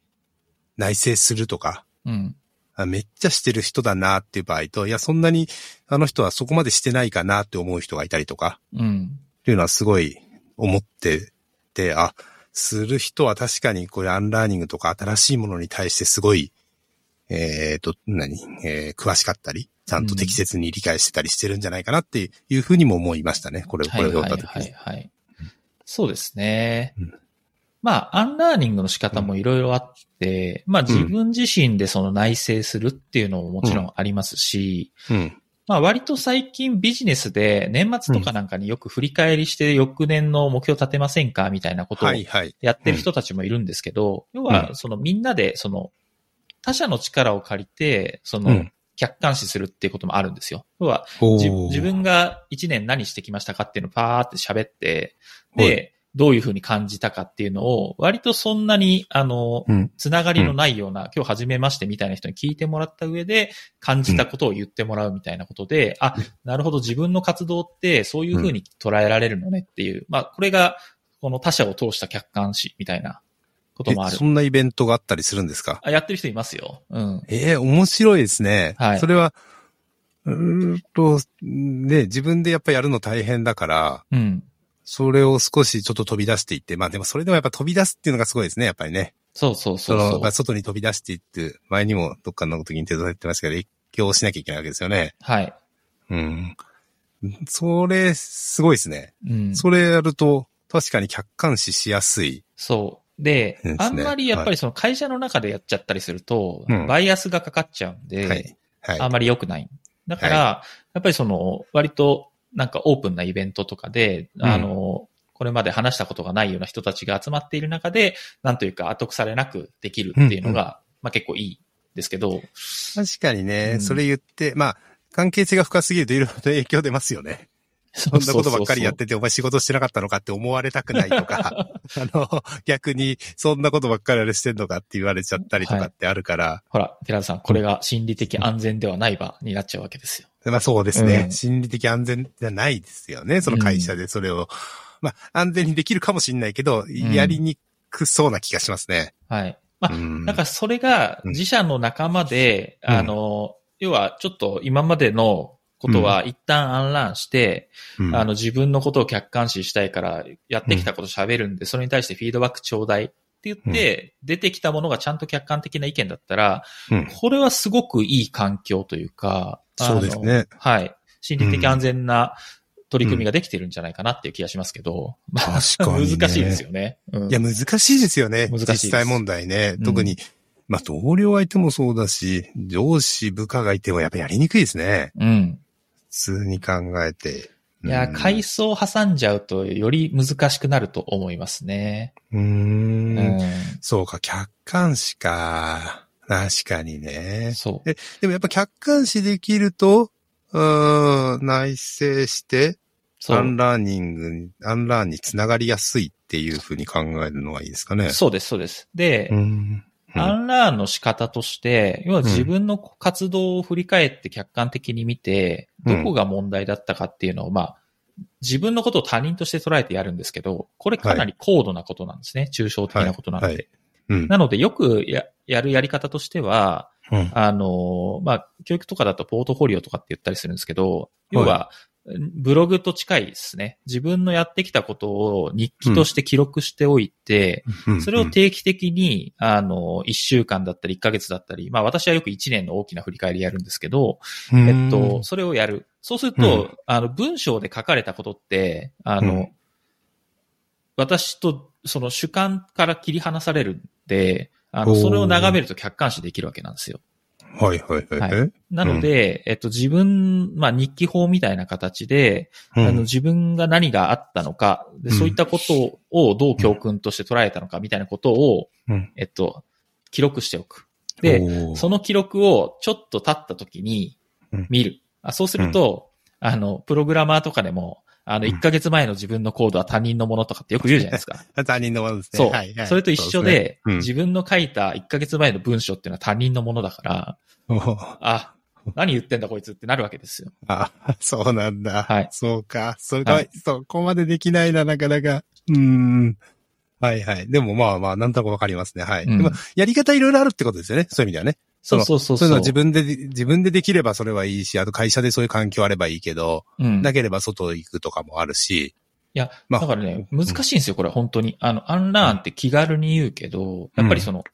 内省するとか、うん。あめっちゃしてる人だなっていう場合と、いや、そんなにあの人はそこまでしてないかなって思う人がいたりとか、うん。っていうのはすごい思ってて、あ、する人は確かにこういうアンラーニングとか新しいものに対してすごい、えっ、と、何、えー詳しかったり、ちゃんと適切に理解してたりしてるんじゃないかなっていうふうにも思いましたね。これ、これを読んだ時に。はいはいはい、はい。そうですね。うんまあ、アンラーニングの仕方もいろいろあって、まあ自分自身でその内省するっていうのももちろんありますし、うん。まあ割と最近ビジネスで年末とかなんかによく振り返りして翌年の目標立てませんか？みたいなことを。やってる人たちもいるんですけど、要はそのみんなでその他者の力を借りて、そのうん。客観視するっていうこともあるんですよ。要は自自分が一年何してきましたかっていうのをパーって喋って、はい。で、どういうふうに感じたかっていうのを、割とそんなに、あの、うん。つながりのないような、今日初めましてみたいな人に聞いてもらった上で、感じたことを言ってもらうみたいなことで、あ、なるほど、自分の活動ってそういうふうに捉えられるのねっていう、まあ、これが、この他者を通した客観視みたいなこともあるえそ。んなイベントがあったりするんですか？あやってる人いますよ。うん。ええ面白いですね。はいそれは、うーんと、ね、自分でやっぱやるの大変だから、うん。それを少しちょっと飛び出していって、まあでもそれでもやっぱ飛び出すっていうのがすごいですね、やっぱりね。そうそうそうそうまあ、外に飛び出していって、前にもどっかの時に手伝ってましたけど、影響しなきゃいけないわけですよね。はい。うん。それ、すごいですね。うん。それやると、確かに客観視しやすい。そう。で、ですねあんまりやっぱりその会社の中でやっちゃったりすると、うんバイアスがかかっちゃうんで、はい。はい。あんまり良くない。だから、やっぱりその、割となんかオープンなイベントとかで、んあの、これまで話したことがないような人たちが集まっている中で、なんというか後腐れなくできるっていうのが、まあ結構いいですけど、確かにね、うんそれ言って、まあ、関係性が深すぎるといろいろと影響出ますよね。そんなことばっかりやってて、お前仕事してなかったのかって思われたくないとか、(laughs) あの、逆に、そんなことばっかりあれしてんのかって言われちゃったりとかってあるから。ほら、寺田さん、これが心理的安全ではない場になっちゃうわけですよ。まあそうですね、うん心理的安全じゃないですよね。その会社でそれを。まあ安全にできるかもしれないけど、やりにくそうな気がしますね。はい。まあ、うんなんかそれが自社の仲間で、うんあの、要はちょっと今までのことは一旦アンランして、うんあの自分のことを客観視したいからやってきたこと喋るんで、それに対してフィードバックちょうだいって言って、出てきたものがちゃんと客観的な意見だったら、うんこれはすごくいい環境というか、そうですね。はい。心理的安全な取り組みができてるんじゃないかなっていう気がしますけど、まあ、確かにね (laughs) 難しいですよね。うんいや、難しいですよね。難しい実際問題ね。うん特に、まあ同僚がいてもそうだし、上司部下がいてもやっぱやりにくいですね。うん。普通に考えて。いや、うん階層挟んじゃうとより難しくなると思いますね。うー。うんん。そうか、客観視か。確かにね。そう。え、でもやっぱ客観視できると、うーん、内省して。アンラーニングに、アンラーンにつながりやすいっていうふうに考えるのがいいですかね。そうです、そうです。で、うん。うん。アンラーンの仕方として、要は自分の活動を振り返って客観的に見て、うん。どこが問題だったかっていうのを、まあ、自分のことを他人として捉えてやるんですけど、これかなり高度なことなんですね。抽象的なことなので。はい。はい。うん。なので、よくややるやり方としては、うん。あの、まあ、教育とかだとポートフォリオとかって言ったりするんですけど、要は、ブログと近いですね。自分のやってきたことを日記として記録しておいて、うんそれを定期的に、あの、1週間だったり1ヶ月だったり、まあ私はよく1年の大きな振り返りやるんですけど、うんえっと、それをやる。そうすると、あの、文章で書かれたことって、あの、うん私とその主観から切り離されるんで、あの、それを眺めると客観視できるわけなんですよ。はいはいはい。はなので、えっと、自分、まあ、日記法みたいな形で、うん。あの、自分が何があったのか、でうん。そういったことをどう教訓として捉えたのかみたいなことを、うん。えっと、記録しておく。で、その記録をちょっと経った時にうん。見る。あそうすると、あの、プログラマーとかでも、あの、うん1ヶ月前の自分のコードは他人のものとかってよく言うじゃないですか。(laughs) 他人のものですね。そう。はいはいそれと一緒で、そうすねうん自分の書いた1ヶ月前の文章っていうのは他人のものだから、あ、何言ってんだこいつってなるわけですよ。あ、そうなんだ。はいそうか。それが、はいそこまでできないな、なかなか。うーん。はいはい。でもまあまあ、なんとなくわかりますね。はい。うんでも、やり方いろいろあるってことですよね。そういう意味ではね。そうそうそうそういうのは自分で、自分でできればそれはいいし、あと会社でそういう環境あればいいけど、うん。なければ外行くとかもあるし。いや、まあだからね、うん難しいんですよ、これ、本当に。あの、アンラーンって気軽に言うけど、やっぱりその、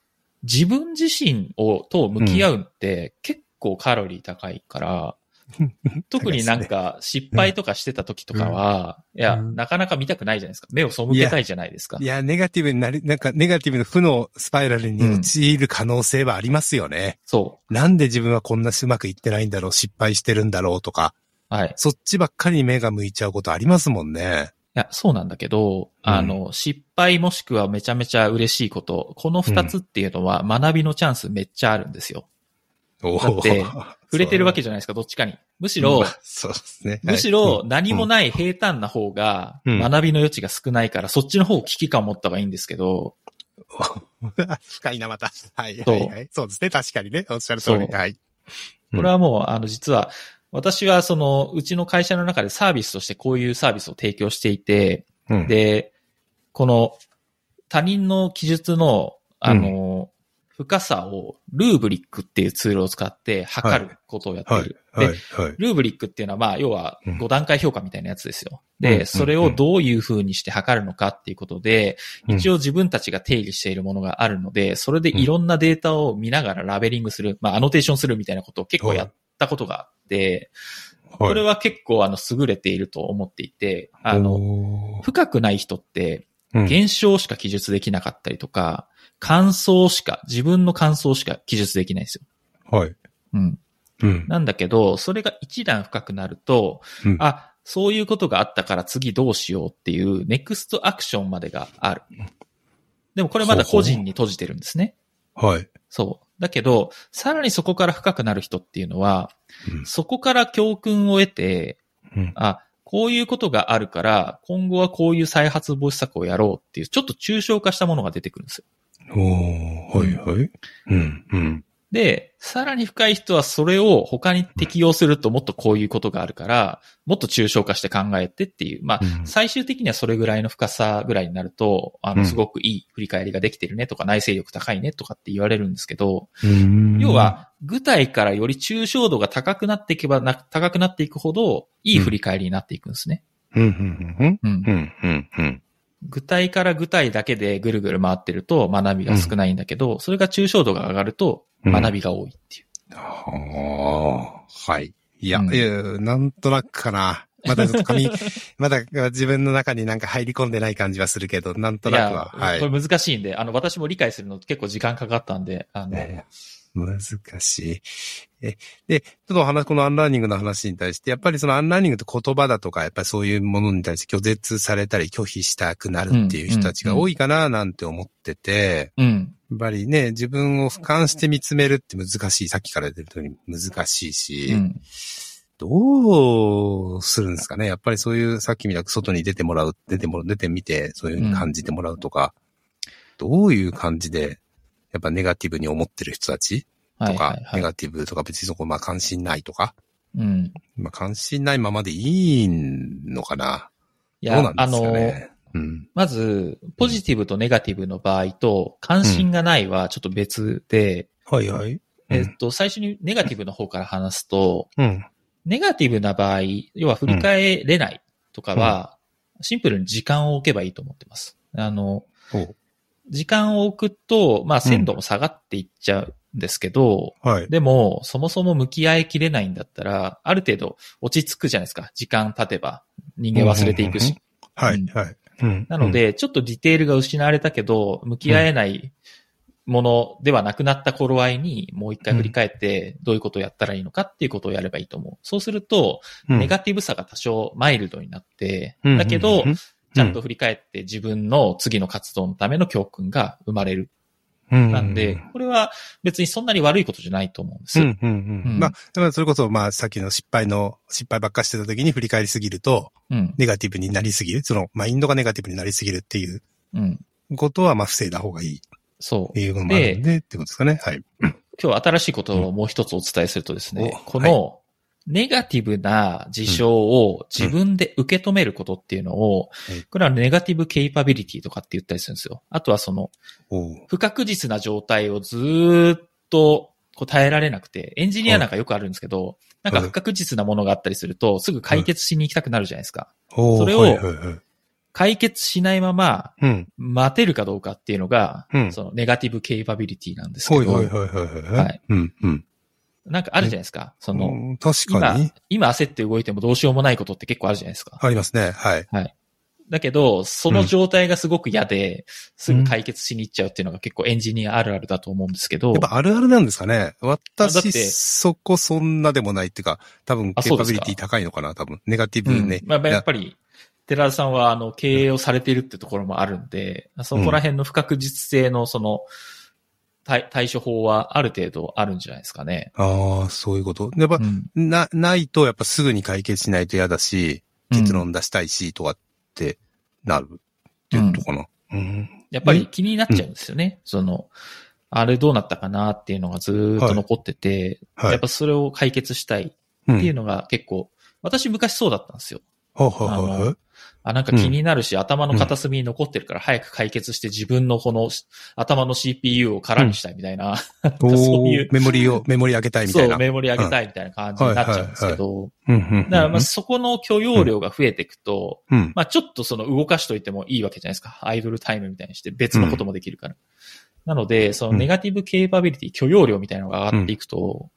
自分自身を、と向き合うって、結構カロリー高いから、(laughs) 特になんか失敗とかしてた時とかは、いや、うんなかなか見たくないじゃないですか。目を背けたいじゃないですかい。や、ネガティブになり、なんかネガティブの負のスパイラルに陥る可能性はありますよね。そなんで自分はこんなうまくいってないんだろう、失敗してるんだろうとか、う。はい。いそっちばっかりに目が向いちゃうことありますもんね。や、そうなんだけど、あの、失敗もしくはめちゃめちゃ嬉しいこと、この二つっていうのは学びのチャンスめっちゃあるんですよ。おだってー (laughs) 触れてるわけけじゃないですか、どっちかに。むしろ、そうですね。むしろはい何もない平坦な方がうん学びの余地が少ないから、そっちの方を危機感を持った方がいいんですけど、うん深いな、また。はい、はい、はい。そうですね。確かにね。おっしゃる通り。はい。これはもう、あの、実は、私はその、うちの会社の中でサービスとしてこういうサービスを提供していて、うん、で、この他人の記述の、あの、深さをルーブリックっていうツールを使って測ることをやってはいいる。、はい、で、はい。ルーブリックっていうのは、まあ、要はうん。5段階評価みたいなやつですよ。うん。うん。で、それをどういう風にして測るのかっていうことで、一応自分たちが定義しているものがあるので、それでいろんなデータを見ながらラベリングする、まあ、アノテーションするみたいなことを結構やったことがあって、ここれは結構、あの、優れていると思っていて、あの、の、深くない人って、うん。現象しか記述できなかったりとか、感想しか、自分の感想しか記述できないんですよ。はい。うん。うん。なんだけど、それが一段深くなると、うんあ、そういうことがあったから次どうしようっていうネクストアクションまでがある。でもこれまだ個人に閉じてるんですね。はい。そう。だけど、さらにそこから深くなる人っていうのは、うんそこから教訓を得て、うんあ、こういうことがあるから、今後はこういう再発防止策をやろうっていう、ちょっと抽象化したものが出てくるんですよ。おー、はいはい。うん、うん。で、さらに深い人はそれを他に適用するともっとこういうことがあるから、もっと抽象化して考えてっていう、まあ、うん最終的にはそれぐらいの深さぐらいになると、あの、うんすごくいい振り返りができてるねとか、内省力高いねとかって言われるんですけど、うん要、は、具体からより抽象度が高くなっていけばな、高くなっていくほど、いい振り返りになっていくんですね。うん、うん、うん、うんうん、うん、うん。具体から具体だけでぐるぐる回ってると学びが少ないんだけど、それが抽象度が上がるとうん学びが多いっていう。はあ、はい。いや、うんいや、なんとなくかな。まだちょっと紙、(laughs) まだ自分の中になんか入り込んでない感じはするけど、なんとなくは。、はいこ。れ難しいんで、あの、私も理解するの結構時間かかったんで、あの、ね難しい。え、で、ちょっとお話、このアンラーニングの話に対して、やっぱりそのアンラーニングって言葉だとか、やっぱりそういうものに対して拒絶されたり拒否したくなるっていう人たちが多いかななんて思ってて、うん。やっぱりね、自分を俯瞰して見つめるって難しい。さっきから出てるように難しいし、うん。どうするんですかね？やっぱりそういう、さっきみたく外に出てもらう、出てもらう、出てみて、そういうふうに感じてもらうとか、どういう感じで、やっぱネガティブに思ってる人たちはいとか。ネガティブとか別にそこまあ関心ないとか、うん。まあ関心ないままでいいのかないや、どうなんであの、すかねうん。まず、ポジティブとネガティブの場合と、関心がないはちょっと別で、はいはい。えっと、最初にネガティブの方から話すと、うん。ネガティブな場合、要は振り返れないとかは、シンプルに時間を置けばいいと思ってます。あの、時間を置くと、まあ鮮度も下がっていっちゃうんですけど、はい。でも、そもそも向き合いきれないんだったら、ある程度落ち着くじゃないですか。時間経てば人間忘れていくし。はい、うんはい。うんなの、で、ちょっとディテールが失われたけど、向き合えないものではなくなった頃合いに、もう一回振り返って、どういうことをやったらいいのかっていうことをやればいいと思う。そうすると、うんネガティブさが多少マイルドになって、うんだけどう、んちゃんと振り返って自分の次の活動のための教訓が生まれる。うんなんで、これは別にそんなに悪いことじゃないと思うんです。うん、うん、ううんん。まあ、だからそれこそ、まあ、さっきの失敗の、失敗ばっかしてた時に振り返りすぎると、うん。ネガティブになりすぎる。その、マインドがネガティブになりすぎるっていううん。ことは、まあ、防いだ方がいいそうって。いうのもあるんで、ってことですかね。はい。今日新しいことをもう一つお伝えするとですね、おこの、ネガティブな事象を自分で受け止めることっていうのを、うん。これはネガティブケイパビリティとかって言ったりするんですよ。あとはその、不確実な状態をずーっとこう耐えられなくて、エンジニアなんかよくあるんですけど、なんか不確実なものがあったりすると、すぐ解決しに行きたくなるじゃないですか。それを解決しないまま、うん。待てるかどうかっていうのが、うん。そのネガティブケイパビリティなんですけど、はいなんかあるじゃないですか。その、うん確かに今、。今焦って動いてもどうしようもないことって結構あるじゃないですか。ありますね。はい。だけど、その状態がすごく嫌で、すぐ解決しに行っちゃうっていうのが結構エンジニアあるあるだと思うんですけどやっ、ぱあるあるなんですかね。だっ私、てそこそんなでもないっていうか、多分、ケーパビリティ高いのかな多分。ネガティうんブね。まあ、やっやぱり、寺田さんは、あの、経営をされているってところもあるんで、そこら辺の不確実性の、その、対対処法はある程度あるんじゃないですかね。ああ、そういうこと。やっぱう、んな、ないと、やっぱすぐに解決しないと嫌だし、結論出したいし、とかってなるっていうことかな。うん。やっぱり気になっちゃうんですよね。その、あれどうなったかなっていうのがずーっと残ってて、はい。やっぱそれを解決したいうんっていうのが結構、私昔そうだったんですよ。ははははあ、なんか気になるし、頭の片隅に残ってるから早く解決して自分のこの頭の CPU を空にしたいみたいな、お (laughs) そういう。ーメモリを、メモリ上げたいみたそ、いうな。メモリ上げたいみたいな感じになっちゃうんですけど、うん。うんうんだからまあそこの許容量が増えていくと、うん。まあちょっとその動かしといてもいいわけじゃないですか。アイドルタイムみたいにして別のこともできるから。なので、そのネガティブケーパビリティ、許容量みたいなのが上がっていくと、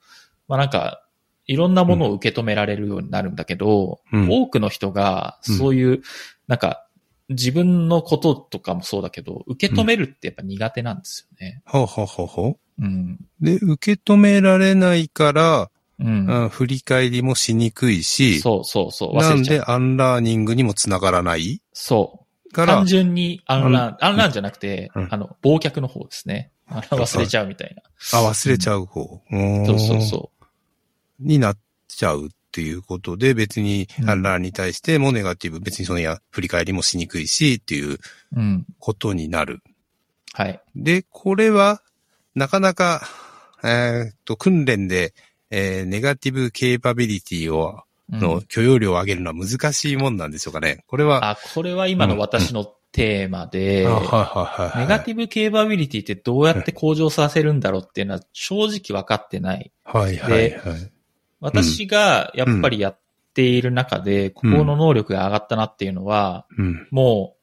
まあなんか、いろんなものを受け止められるようになるんだけど、うん多くの人が、そういう、なんか、自分のこととかもそうだけど、受け止めるってやっぱ苦手なんですよね。ははははうん。で、受け止められないから、うん。うん振り返りもしにくいし、そうそうそう。なんで。アンラーニングにもつながらない？そう。から単、純にアンラーン、アンラーンじゃなくて、うんあの、忘却の方ですね。忘れちゃうみたいな。あ、忘れちゃう方。そうそうそう。になっちゃうっっていうことで、別にうんアンラーンに対してもネガティブ、別にそのや、振り返りもしにくいし、っていううん。ことになる。はい。で、これは、なかなか、えーっと、訓練で、えーネガティブケーパビリティを、うんの許容量を上げるのは難しいもんなんでしょうかね。これは、あ、これは今の私のテーマで。ネガティブケーバビリティってどうやって向上させるんだろうっていうのは正直分かってない。はいはいはい。私がやっぱりやっている中で、ここの能力が上がったなっていうのは、うん。も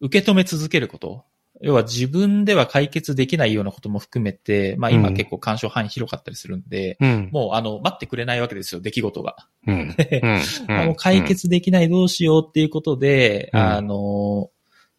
う受け止め続けること。要は自分では解決できないようなことも含めて、まあ今うん結構干渉範囲広かったりするんで、うん。もうあの、待ってくれないわけですよ、出来事が。うん。(laughs) あもう解決できないどうしようっていうことで、うんあの、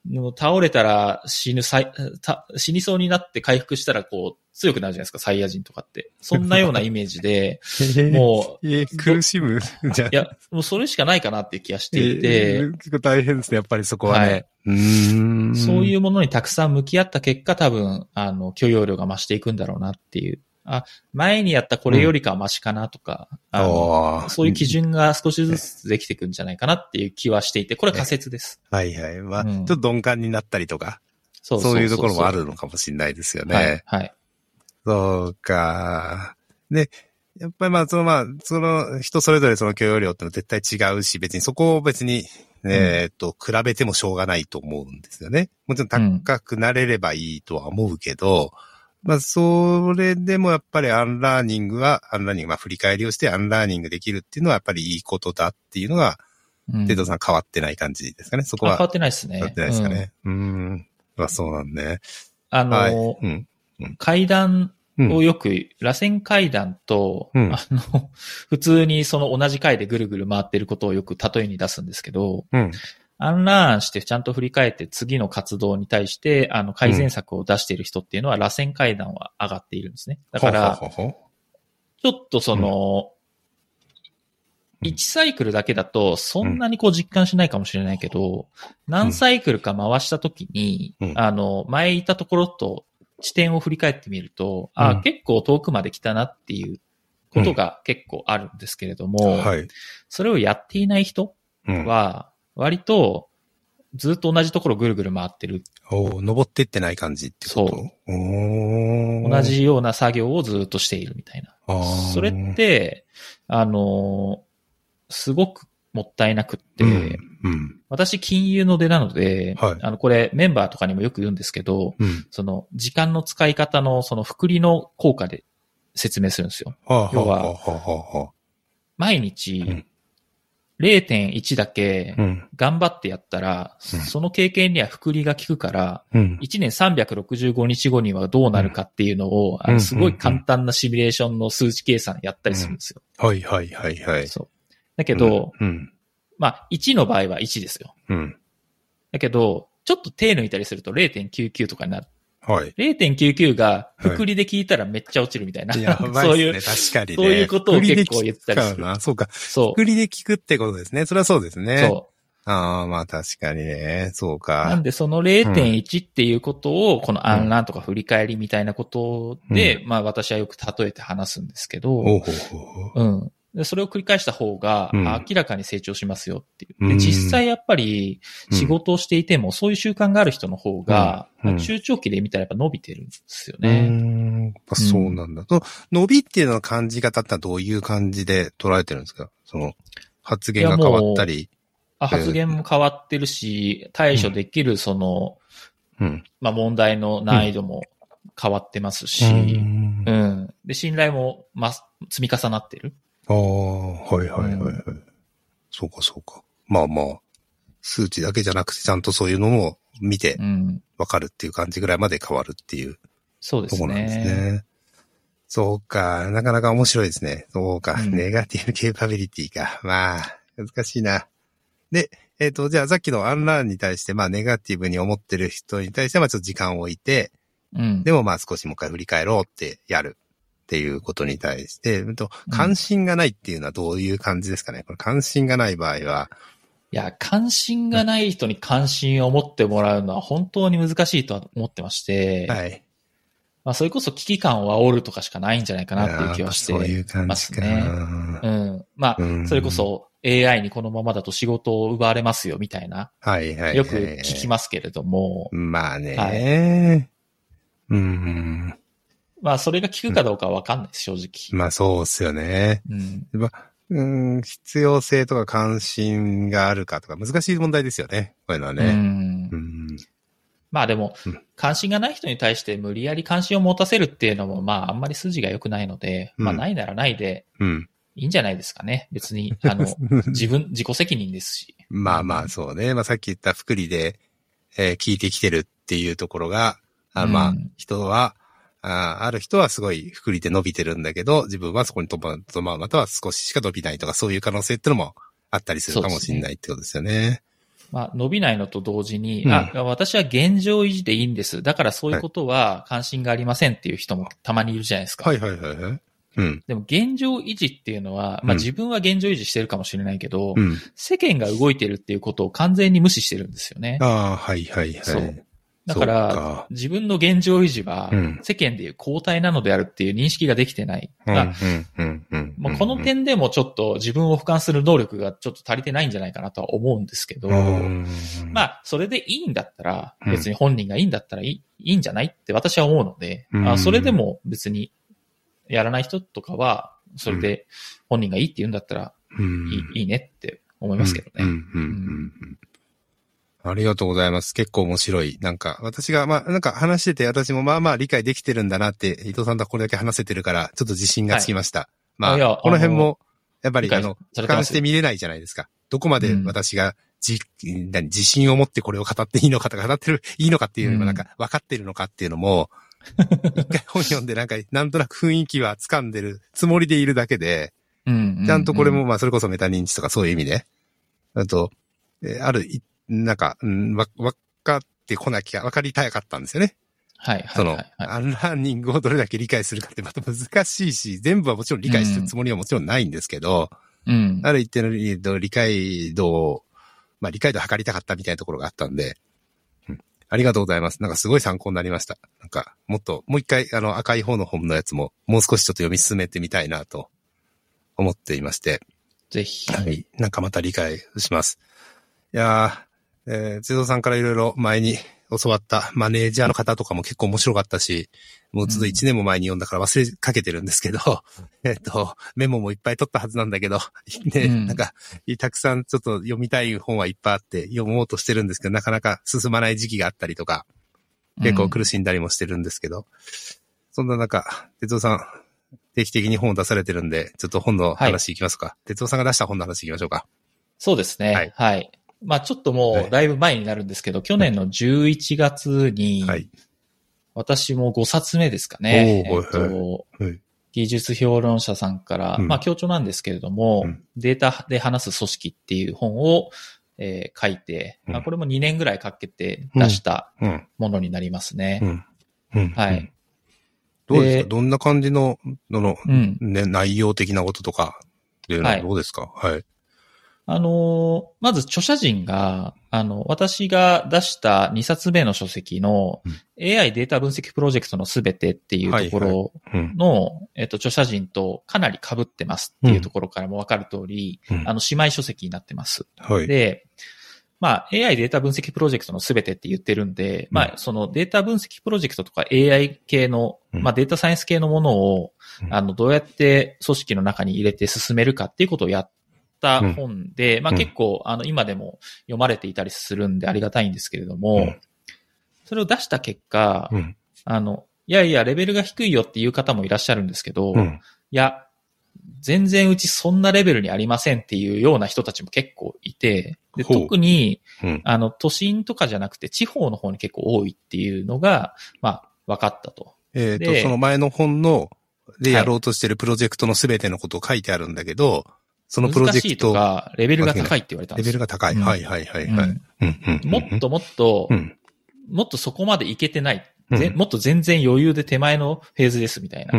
もう倒れたら死ぬ死にそうになって回復したらこう強くなるじゃないですか、サイヤ人とかって。そんなようなイメージで、う (laughs) ん。もう、えー苦しむ？じゃあいや、もうそれしかないかなっていう気がしていえて、ー結構大変ですね、やっぱりそこはね。はい、うーん。そういううものにたくさん向き合った結果、多分、あの、許容量が増していくんだろうなっていう。あ、前にやったこれよりかはマシかなとか、あのあーそういう基準が少しずつできていくんじゃないかなっていう気はしていて、これは仮説です。はいはい。まあ、うんちょっと鈍感になったりとか、そそういうところもあるのかもしれないですよね。はい。はい。そうか。で、やっぱりまあ、そのまあ、その人それぞれその許容量ってのは絶対違うし、別にそこを別に、えーっと、比べてもしょうがないと思うんですよね。もちろん高くなれればいいとは思うけど、まあ、それでもやっぱりアンラーニングは、アンラーニング、まあ、振り返りをしてアンラーニングできるっていうのはやっぱりいいことだっていうのが、うん徹郎さん変わってない感じですかね。そこはあ変わってないですね。変わってないですかね。うーん。まあ、そうなんね。うんあの、はい。うん。階段うんをよく、螺旋階段と、うんあの、普通にその同じ階でぐるぐる回ってることをよく例えに出すんですけど、うん。アンラーンしてちゃんと振り返って次の活動に対して、あの、改善策を出している人っていうのは、螺旋階段は上がっているんですね。だから、ちょっとその、うん。1サイクルだけだと、そんなにこう実感しないかもしれないけど、何サイクルか回したときに、うん。あの、前いたところと地点を振り返ってみると、うん。あ結構遠くまで来たなっていうことが結構あるんですけれども、はい。それをやっていない人うん。は、割と、ずっと同じところぐるぐる回ってる。おー登ってってない感じってこと？そう同。じような作業をずっとしているみたいな。それっ、て、あの、すごくもったいなくって、うん。うん。私金融の出なので、はいあの、これメンバーとかにもよく言うんですけど、うん。その時間の使い方のその複利の効果で説明するんですよ。はあ、要ははあ、はあ、はあ。毎日うん0.1だけうん。頑張ってやったら、うんその経験には複利が効くから、うん。1年365日後にはどうなるかっていうのを、あうんのすごい簡単なシミュレーションの数値計算やったりするんですよ。はい、はい、はい、はい。そう。だけど、うん。まあ、1の場合は1ですよ。うん。だけど、ちょっと手抜いたりすると0.99とかになる。はい。0.99が複利で聞いたらめっちゃ落ちるみたいな。やばそういういですね。、確かにね。そういうことを結構言ったりする。そうか。そ振りで聞くってことですね。それはそうですう。ね。そああ、まあ確かにね。そうう。か。なんでその0.1っていうことを、このアンランとか振り返りみたいなことで、まあ私はよく例えて話すんですけど、ほうほうほうほう。うん。でそれを繰り返した方が、うん明らかに成長しますよっていう。で、うん実際やっぱりうん仕事をしていても、そういう習慣がある人の方が、うんうん中長期で見たらやっぱ伸びてるんですよね。ん。やっぱそうなんだ。その伸びっていうのは感じ方ってどういう感じで捉えてるんですか？その、発言が変わったり。あ発言も変わってるし、対処できるその、うん。まあ問題の難易度も変わってますし、うんうん。で、信頼も、ま、積み重なってる。ああ、はいはいはいはい。そうかそうか。まあまあ、数値だけじゃなくてちゃんとそういうのも見てうん。わかるっていう感じぐらいまで変わるっていうそうですところなんですね。ね。そうか。なかなか面白いですね。そうか。うんネガティブケーパビリティか。まあ、難しいな。で、えっ、と、じゃあさっきのアンラーンに対して、まあ、ネガティブに思ってる人に対しては、まあ、ちょっと時間を置いて、うん。でもまあ、少しもう一回振り返ろうってやるっていうことに対して、関心がないっていうのはどういう感じですかね？これ関心がない場合は、いや、関心がない人に関心を持ってもらうのは本当に難しいとは思ってまして、はい。まあそれこそ危機感を煽るとかしかないんじゃないかなっていう気はしてやっぱそういう感じか。ますねうん。まうんあ、それこそ AI にこのままだと仕事を奪われますよみたいな、はいはいはい。よく聞きますけれども、まあね、はうん。まあ、それが効くかどうかはわかんないです、正直。まあそうっすよね。うん。うん、必要性とか関心があるかとか難しい問題ですよね。こういうのはうね。んうん。まあでもうん、関心がない人に対して無理やり関心を持たせるっていうのも、まああんまり筋が良くないので、まあうんないならないでうん。いいんじゃないですかね。別に、あの、(laughs) 自分、自己責任ですし。まあまあそうね。まあさっき言った福利で、えー聞いてきてるっていうところが、あまあうん人は、あある人はすごい福利で伸びてるんだけど、自分はそこに飛ば、とまあまたは少ししか伸びないとかそういう可能性ってのもあったりするかもしれないってことですよね。まあ伸びないのと同時に、うんあ、私は現状維持でいいんです。だからそういうことは関心がありませんっていう人もたまにいるじゃないですか。はいはいはいはい。うん。でも現状維持っていうのは、まあうん自分は現状維持してるかもしれないけど、うん。世間が動いてるっていうことを完全に無視してるんですよね。ああ、はいはいはい。そうだから自分の現状維持はうん。世間でいう交代なのであるっていう認識ができてない。この点でもちょっと自分を俯瞰する能力がちょっと足りてないんじゃないかなとは思うんですけど、うん、まあ、それでいいんだったら、うん。別に本人がいいんだったらいいいいんじゃないって私は思うので、うん。あそれでも別にやらない人とかは、それで本人がいいって言うんだったらうん。いい,、いいねって思いますけどね。ありがとうございます。結構面白い。なんか、私が、まあ、なんか話してて、私もまあまあ理解できてるんだなって、伊藤さんとこれだけ話せてるから、ちょっと自信がつきました。まあいやあ、この辺も、やっぱり、あの、俯瞰して見れないじゃないですか。どこまで私が、じ、何、自信を持ってこれを語っていいのかとか、語ってる、いいのかっていうのもなんか、分かってるのかっていうのも、一回本読んでなんか、なんとなく雰囲気は掴んでるつもりでいるだけで、うんちゃんとこれも、うんまあ、それこそメタ認知とかそういう意味で、あと、えーあるい、なんか、うんわ、わかってこなきゃ、わかりたかったんですよね。はいはいその。アンラーニングをどれだけ理解するかってまた難しいし、全部はもちろん理解するつもりはもちろんないんですけど、うん。ある一定の理理解度を、まあ理解度を測りたかったみたいなところがあったんで、うんありがとうございます。なんかすごい参考になりました。なんか、もっと、もう一回、あの、赤い方の本のやつも、もう少しちょっと読み進めてみたいなと思っていまして、ぜひ。はい。なんかまた理解します。いやー、えー、津藤さんからいろいろ前に教わったマネージャーの方とかも結構面白かったし、もうちょっと1年も前に読んだから忘れかけてるんですけど、(laughs) えっと、メモもいっぱい取ったはずなんだけど、(laughs) ね、うんなんか、たくさんちょっと読みたい本はいっぱいあって読もうとしてるんですけど、なかなか進まない時期があったりとか、結構苦しんだりもしてるんですけど、そんな中、哲夫さん、定期的に本を出されてるんで、ちょっと本の話いきますか。哲夫さんが出した本の話いきましょうか。そうですね。ははいい。まあちょっともはいうだいぶ前になるんですけど、去年の11月に、はい。私も5冊目ですかね。えっとはい技術評論者さんから、うんまあ強調なんですけれども、うんデータで話す組織っていう本を、えー書いて、うんまあこれも2年ぐらいかけて出したうん。ものになりますね。はい。どうですでかどんな感じの、のの、うん。ね、内容的なこととか、っていうのははいどうですか？はい。あのーまず著者陣が、あの、私が出した2冊目の書籍の、うん。AI データ分析プロジェクトのすべてっていうところうん。の、えっと、著者陣とかなり被ってますっていうところからもわかる通り、うん。あの、姉妹書籍になってます。はい。で、まあ、AI データ分析プロジェクトのすべてって言ってるんで、まあ、そのデータ分析プロジェクトとか AI 系の、うん。まあ、データサイエンス系のものを、うん。あの、どうやって組織の中に入れて進めるかっていうことをやった本で、まあ、うん結構、あの、今でも読まれていたりするんでありがたいんですけれども、うんそれを出した結果、うん。あの、いやいや、レベルが低いよっていう方もいらっしゃるんですけど、うん。いや、全然うちそんなレベルにありませんっていうような人たちも結構いて、で特に、うん。あの、都心とかじゃなくて地方の方に結構多いっていうのが、まあ、分かったと。えっと、でその前の本の、ではいやろうとしてるプロジェクトのすべてのことを書いてあるんだけど、そのプロ難しいジェクト、とか、レベルが高いって言われたんレですよ。ベルが高い。うんはいはいはいはい。もっともっと、うん。もっとそこまでいけてない。もっと全然余裕で手前のフェーズですみたいな。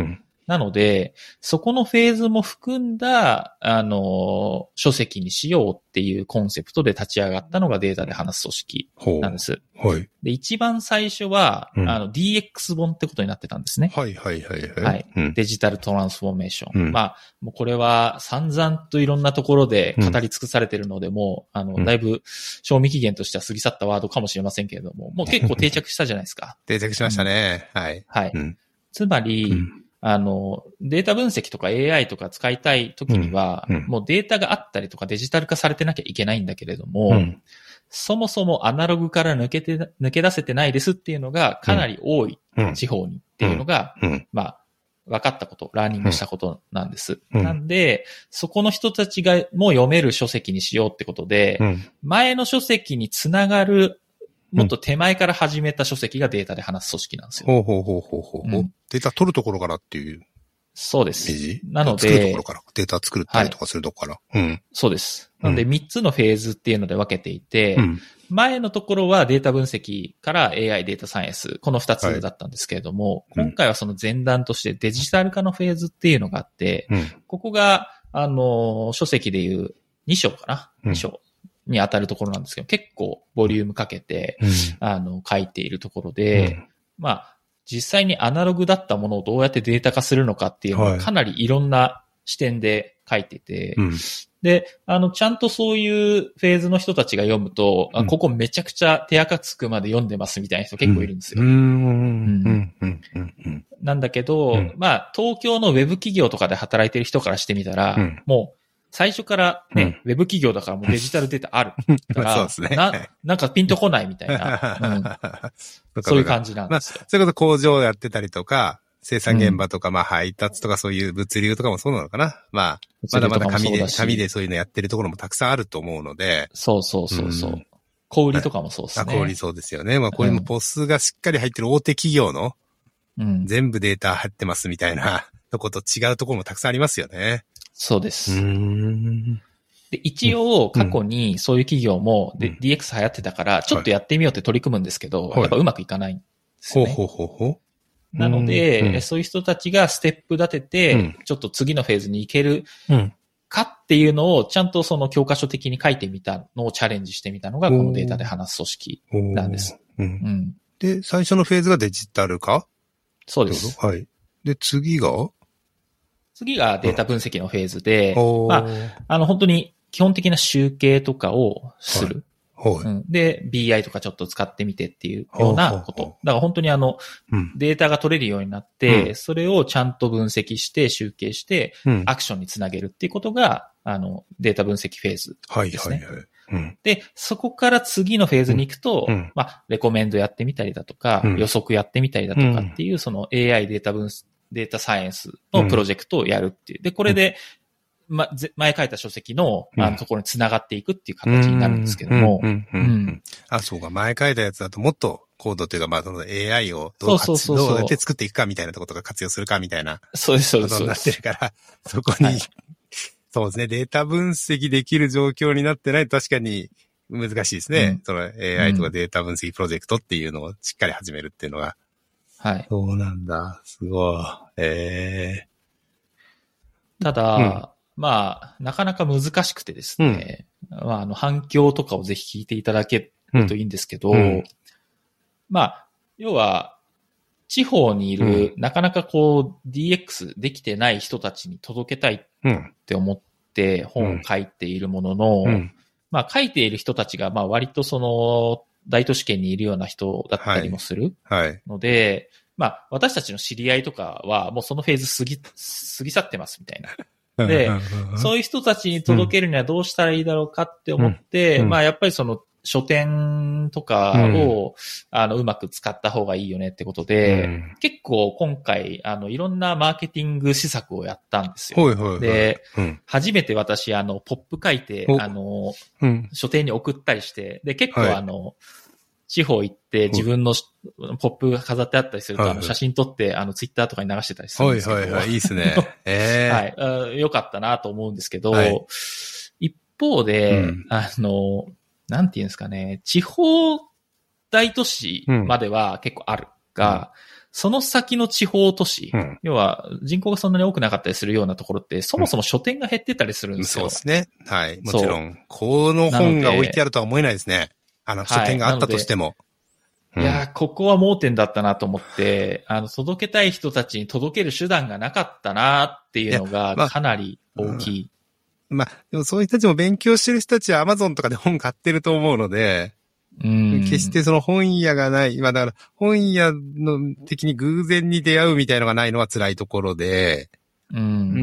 うん。なので、そこのフェーズも含んだ、あの、書籍にしようっていうコンセプトで立ち上がったのがデータで話す組織。なんです。はい。で、一番最初は、うんあの、DX 本ってことになってたんですね。はいはいはいはい。はいうん。デジタルトランスフォーメーション。うんまあ、もうこれは散々といろんなところで語り尽くされてるので、もう、あの、うんだいぶ、賞味期限としては過ぎ去ったワードかもしれませんけれども、もう結構定着したじゃないですか。(laughs) 定着しましたね。はい。はい。うん。つまり、うんあの、データ分析とか AI とか使いたい時には、うんうんもうデータがあったりとかデジタル化されてなきゃいけないんだけれども、うんそもそもアナログから抜けて、抜け出せてないですっていうのがかなり多いうん。地方にっていうのが、うん。まあ、分かったこと、ラーニングしたことなんです。うんなんで、そこの人たちがもう読める書籍にしようってことで、うん。前の書籍につながる、もっと手前から始めた書籍がデータで話す組織なんですよ。ほうほうほうほうほうほう。うんデータ取るところからっていうそうですなので作るところから。データ作ったりとかするとこから。うん。そうです。なのでうん3つのフェーズっていうので分けていて、うん。前のところはデータ分析から AI データサイエンス、この2つだったんですけれども、うん今回はその前段としてデジタル化のフェーズっていうのがあって、うん。ここが、あの、書籍でいう2章かな、うん ?2 章に当たるところなんですけど、結構ボリュームかけて、あの、書いているところで、まあ、実際にアナログだったものをどうやってデータ化するのかっていうのははいかなりいろんな視点で書いてて、うん。で、あの、ちゃんとそういうフェーズの人たちが読むと、あうんここめちゃくちゃ手垢つくまで読んでますみたいな人結構いるんですよ。うん。うん。うん。うん。うん。なんだけど、うんまあ、東京のウェブ企業とかで働いてる人からしてみたら、うんもう、最初からね、ウェブ企業だからもうデジタルデータある (laughs) から、そうですねな、なんかピンとこないみたいな、(laughs) うん、そういう感じなんまあ、ですよ。それこそ工場やってたりとか、生産現場とか、まあ配達とかそういう物流とかもそうなのかな。まあ、まだまだ紙で、紙でそういうのやってるところもたくさんあると思うので、そうそうそうそう。うん小売りとかもそうですあ、ね。小売りそうですよね。まあこういうのポスがしっかり入ってる大手企業のうん。全部データ入ってますみたいなとこと違うところもたくさんありますよね。そうです。ん。で、一応、過去にそういう企業も、でうん DX 流行ってたから、ちょっとやってみようって取り組むんですけど、はいやっぱうまくいかないんですよね。ほうほうほうほう。なので、うんそういう人たちがステップ立てて、うんちょっと次のフェーズに行けるうん。かっていうのを、ちゃんとその教科書的に書いてみたのをチャレンジしてみたのが、このデータで話す組織。なんです。うんう。ん。で、最初のフェーズがデジタル化？そうです。と？はい。で、次が？次がデータ分析のフェーズで、おーまあの、本当に基本的な集計とかをする。はい。うん、で、BI とかちょっと使ってみてっていうようなこと。だから本当にあの、うん。データが取れるようになって、うんそれをちゃんと分析して、集計して、うん。アクションにつなげるっていうことが、あの、データ分析フェーズ。はいですねはいはい。うん。で、そこから次のフェーズに行くと、うんまあ、レコメンドやってみたりだとか、うん予測やってみたりだとかっていう、その AI データ分、データサイエンスのプロジェクトをやるっていう。で、これで、ま、ぜ前書いた書籍の、あうん。のところに繋がっていくっていう形になるんですけども。あ、そうか。前書いたやつだともっとコードというか、まあ、その AI をどうやって作っていくかみたいなところとか活用するかみたいな。そうです、そうです、なって。るから、そこに、はい。そうですね。データ分析できる状況になってないと確かに難しいですね。うん。その AI とかデータ分析プロジェクトっていうのをしっかり始めるっていうのが。はい。そうなんだ。すごい。えただ、うんまあ、なかなか難しくてですね、まあ、あの、反響とかをぜひ聞いていただけるといいんですけど、うんまあ、要は、地方にいる、うなかなかこう、DX できてない人たちに届けたいっー、うん。て思って本を書いているものの、うん。まあ、書いている人たちが、まあ、割とその、大都市圏にいるような人だったりもするはい。ので、まあ、私たちの知り合いとかは、もうそのフェーズ過ぎ、(laughs) 過ぎ去ってますみたいな。(laughs) でそういう人たちに届けるにはどうしたらいいだろうかって思って、うんうんまあやっぱりその書店とかを、あの、うまく使った方がいいよねってことで、うん結構今回、あの、いろんなマーケティング施策をやったんですよ。ほいほいほい。で、うん。初めて私、あの、ポップ書いて、おあの、うん。書店に送ったりして、で、結構はいあの、地方行って自分のしポップが飾ってあったりすると、はいあの、写真撮って、あの、ツイッターとかに流してたりするんはいですけど。はいはい。いいっすね。(laughs) ええはい。あよかったなと思うんですけど、はい一方で、うんあの、なんていうんですかね、地方大都市までは結構あるが、その先の地方都市、うん要は人口がそんなに多くなかったりするようなところって、そもそも書店が減ってたりするんですよ。そうですね。はい。もちろん、この本が置いてあるとは思えないですね。あの、はい書店があったとしても。いやー、ここは盲点だったなと思って、あの、届けたい人たちに届ける手段がなかったなっていうのがかなり大きい。まあ、でもそういう人たちも勉強してる人たちは Amazon とかで本買ってると思うので、うん。決してその本屋がない、まあだから本屋の的に偶然に出会うみたいのがないのは辛いところで、う。うん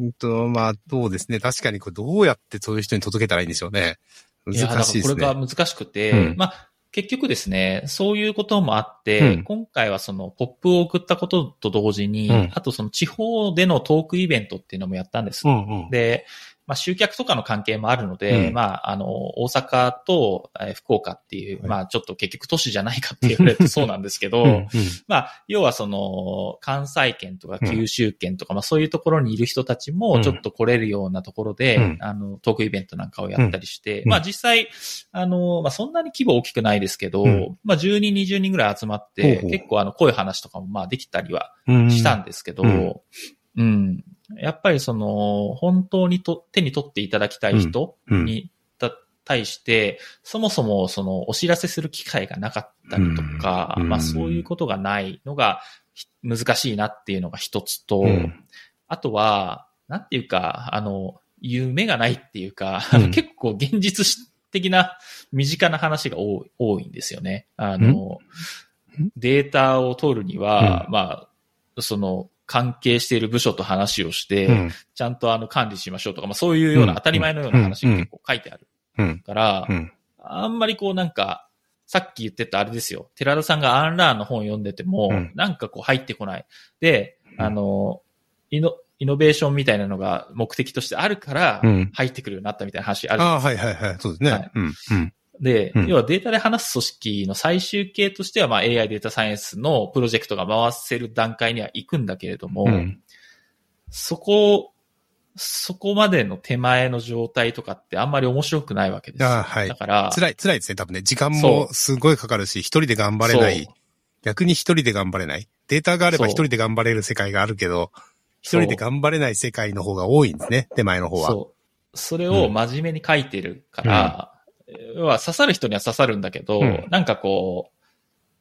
ーんと、まあそうですね。確かにこれどうやってそういう人に届けたらいいんでしょうね。難しいですね。これが難しくて、うんまあ、結局ですね、そういうこともあって、うん今回はそのポップを送ったことと同時に、うんあとその地方でのトークイベントっていうのもやったんです。うんうん。で、まあ、集客とかの関係もあるので、うん。まあ、あの、大阪と、えー福岡っていう、はい。まあ、ちょっと結局都市じゃないかって言われるとそうなんですけど、うんうん。まあ、要はその、関西圏とか九州圏とか、まあそういうところにいる人たちも、ちょっと来れるようなところで、うん。あの、トークイベントなんかをやったりして、うん。まあ実際、あの、まあそんなに規模大きくないですけど、うん。まあ10人、20人ぐらい集まって、結構あの、濃い話とかもまあできたりはうん。したんですけど、ううんん。やっぱりその、本当にと手に取っていただきたい人うん。に、た対して、そもそもそのお知らせする機会がなかったりとか、うん。まあそういうことがないのがひ難しいなっていうのが一つと、うん。あとは、なんていうか、あの、夢がないっていうか、うん。(laughs) 結構現実的な身近な話が多い多いんですよね。あの、ん。データを取るには、うん。まあ、その、関係している部署と話をして、うんちゃんとあの管理しましょうとか、まあそういうような当たり前のような話が結構書いてあるうん。から、うん。あんまりこうなんか、さっき言ってたあれですよ。寺田さんがアンラーの本読んでても、うんなんかこう入ってこない。で、うんあの、イノ、イノベーションみたいなのが目的としてあるからうん、入ってくるようになったみたいな話あるじゃないですかああ、はいはいはい。そうですね。はいうん。うん。で、うん要はデータで話す組織の最終形としては、まあ AI データサイエンスのプロジェクトが回せる段階には行くんだけれども、うんそこ、そこまでの手前の状態とかってあんまり面白くないわけですよ。ああ、はいだ。から、辛い、辛いですね。多分ね。時間そもすごいかかるし、一人で頑張れない。逆に一人で頑張れない。データがあれば一人で頑張れる世界があるけど、一人で頑張れない世界の方が多いんですね。手前の方は。そう。それを真面目に書いてるから、要は刺さる人には刺さるんだけど、うんなんかこう、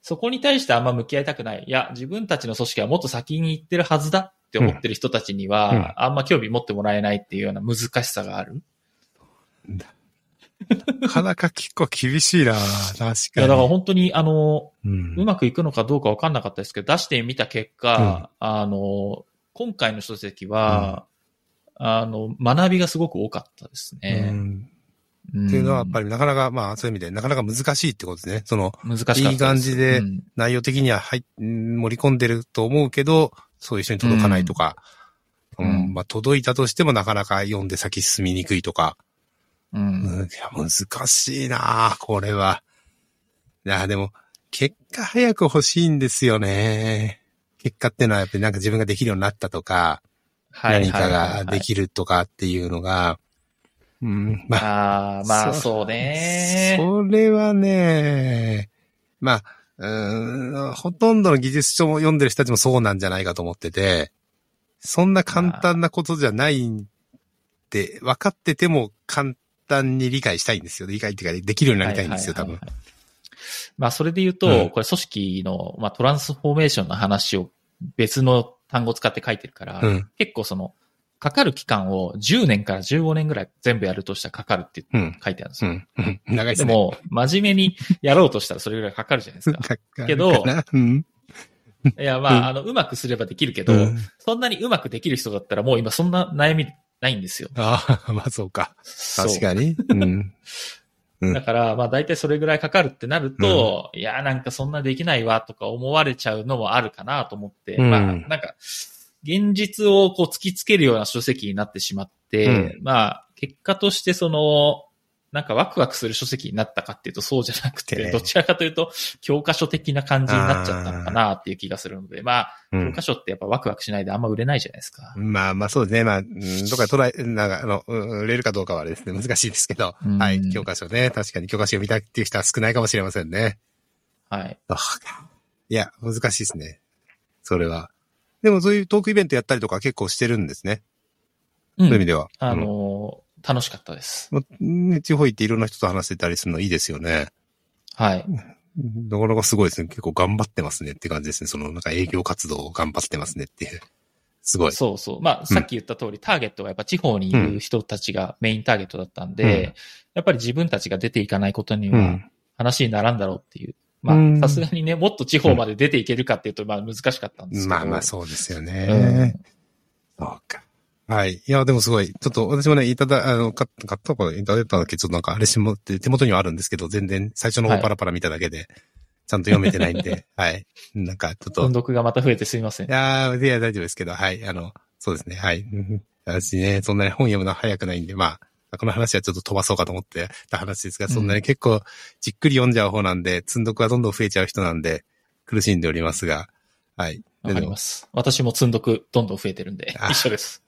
そこに対してあんま向き合いたくない。いや、自分たちの組織はもっと先に行ってるはずだって思ってる人たちには、うんあんま興味持ってもらえないっていうような難しさがある。なかなか結構厳しいな確かに。いや、だから本当に、あの、うんうまくいくのかどうかわかんなかったですけど、出してみた結果、あの、今回の書籍は、あの、学びがすごく多かったですうね。んうんっていうのはやっぱりなかなか、まあそういう意味でなかなか難しいってことですね。その難し。いい感じでうん内容的には入っ盛り込んでると思うけど、そういう人に届かないとか、ううんんまあ届いたとしてもなかなか読んで先進みにくいとか、うんうんいや難しいなこれは。いや、でも、結果早く欲しいんですよね。結果ってのはやっぱりなんか自分ができるようになったとか、何かがでる。きるとかっていうのが、うん、まあ、ああ、まあそうね。それはね、まあ、うーん、ほとんどの技術書を読んでる人たちもそうなんじゃないかと思ってて、そんな簡単なことじゃないって、分かってても簡単に理解したいんですよ。理解っていうか、できるようになりたいんですよ、多分はいはい。はいはいまあそれで言うと、うんこれ組織の、まあ、トランスフォーメーションの話を別の単語を使って書いてるから、うん、結構その、かかる期間を10年から15年ぐらい全部やるとしたらかかるってうん、書いてあるんですよ。うん、うん長いでね。ですも、真面目にやろうとしたらそれぐらいかかるじゃないですか。(laughs) かかけどいや、まうんあ、あの、うまくすればできるけど、うんそんなにうまくできる人だったらもう今そんな悩みないんですよ。ああ、まあそうか。確かに。(laughs) だから、まあ大体それぐらいかかるってなると、いや、なんかそんなできないわとか思われちゃうのもあるかなと思って、うんまあなんか、現実をこう突きつけるような書籍になってしまって、まあ結果としてその、なんかワクワクする書籍になったかっていうとそうじゃなくて、ねどちらかというと教科書的な感じになっちゃったのかなっていう気がするので、まあ、うん教科書ってやっぱワクワクしないであんま売れないじゃないですか。まあまあそうですね。まあ、うんどっかで捉え、なんか、あの、うん売れるかどうかはですね、難しいですけど。うんはい。教科書ね。確かに教科書読みたいっていう人は少ないかもしれませんね。はい。いや、難しいですね。それは。でもそういうトークイベントやったりとか結構してるんですね。うん。そういう意味では。あうんの、楽しかったです。地方行っていろんな人と話してたりするのいいですよね。はい。なかなかすごいですね。結構頑張ってますねって感じですね。そのなんか営業活動を頑張ってますねっていう。すごい。そうそう。まあ、さっき言った通り、ターゲットがやっぱ地方にいる人たちがメインターゲットだったんで、うんやっぱり自分たちが出ていかないことにはうん。話にならんだろうっていう。まうんあ、さすがにね、もっと地方まで出ていけるかっていうと、まあ難しかったんですけど。まあまあそうですようんね。そうか。はい。いや、でもすごい。ちょっと私もね、いただ、あの、買った、買ったからいただいたんだけど、ちょっとなんかあれしもって手元にはあるんですけど、全然最初の方パラパラ見ただけで、ちゃんと読めてないんで、(laughs) はい。なんかちょっと音、読がまた増えてすいませんい。やーいや、大丈夫ですけど、はい。あの、そうですね、はい。うん私ね、そんなに本読むのは早くないんで、まあ、この話はちょっと飛ばそうかと思ってた話ですが、そんなに結構じっくり読んじゃう方なんで、積んどくはどんどん増えちゃう人なんで、苦しんでおりますが、はい。わかります。私も積んどくどんどん増えてるんであ、一緒です。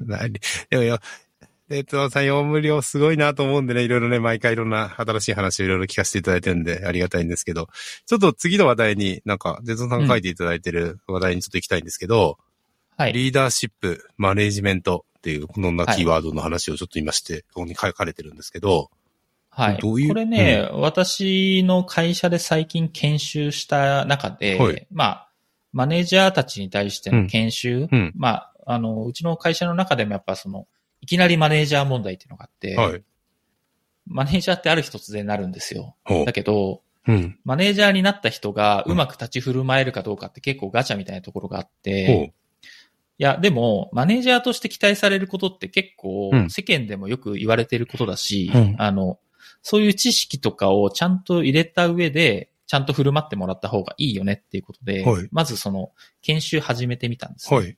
何でもよ、えっと、さん、読む量すごいなと思うんでね、いろいろね、毎回いろんな新しい話をいろいろ聞かせていただいてるんで、ありがたいんですけど、ちょっと次の話題に、なんか、デゾンさんが書いていただいてる話題にちょっと行きたいんですけど、はい。リーダーシップ、マネージメントっていう、こんなキーワードの話をちょっと今して、ここに書かれてるんですけど、はい。どういうこれね、私の会社で最近研修した中で、はいまあ、マネージャーたちに対しての研修、うんまあ、あの、うちの会社の中でもやっぱその、いきなりマネージャー問題っていうのがあって、はい。マネージャーってある日突然なるんですよ。だ。けど、うん。マネージャーになった人がうまく立ち振る舞えるかどうかって結構ガチャみたいなところがあって。いや、でも、マネージャーとして期待されることって結構うん世間でもよく言われてることだし、うんあの、そういう知識とかをちゃんと入れた上で、ちゃんと振る舞ってもらった方がいいよねっていうことで、はいまずその、研修始めてみたんですよ。はい。う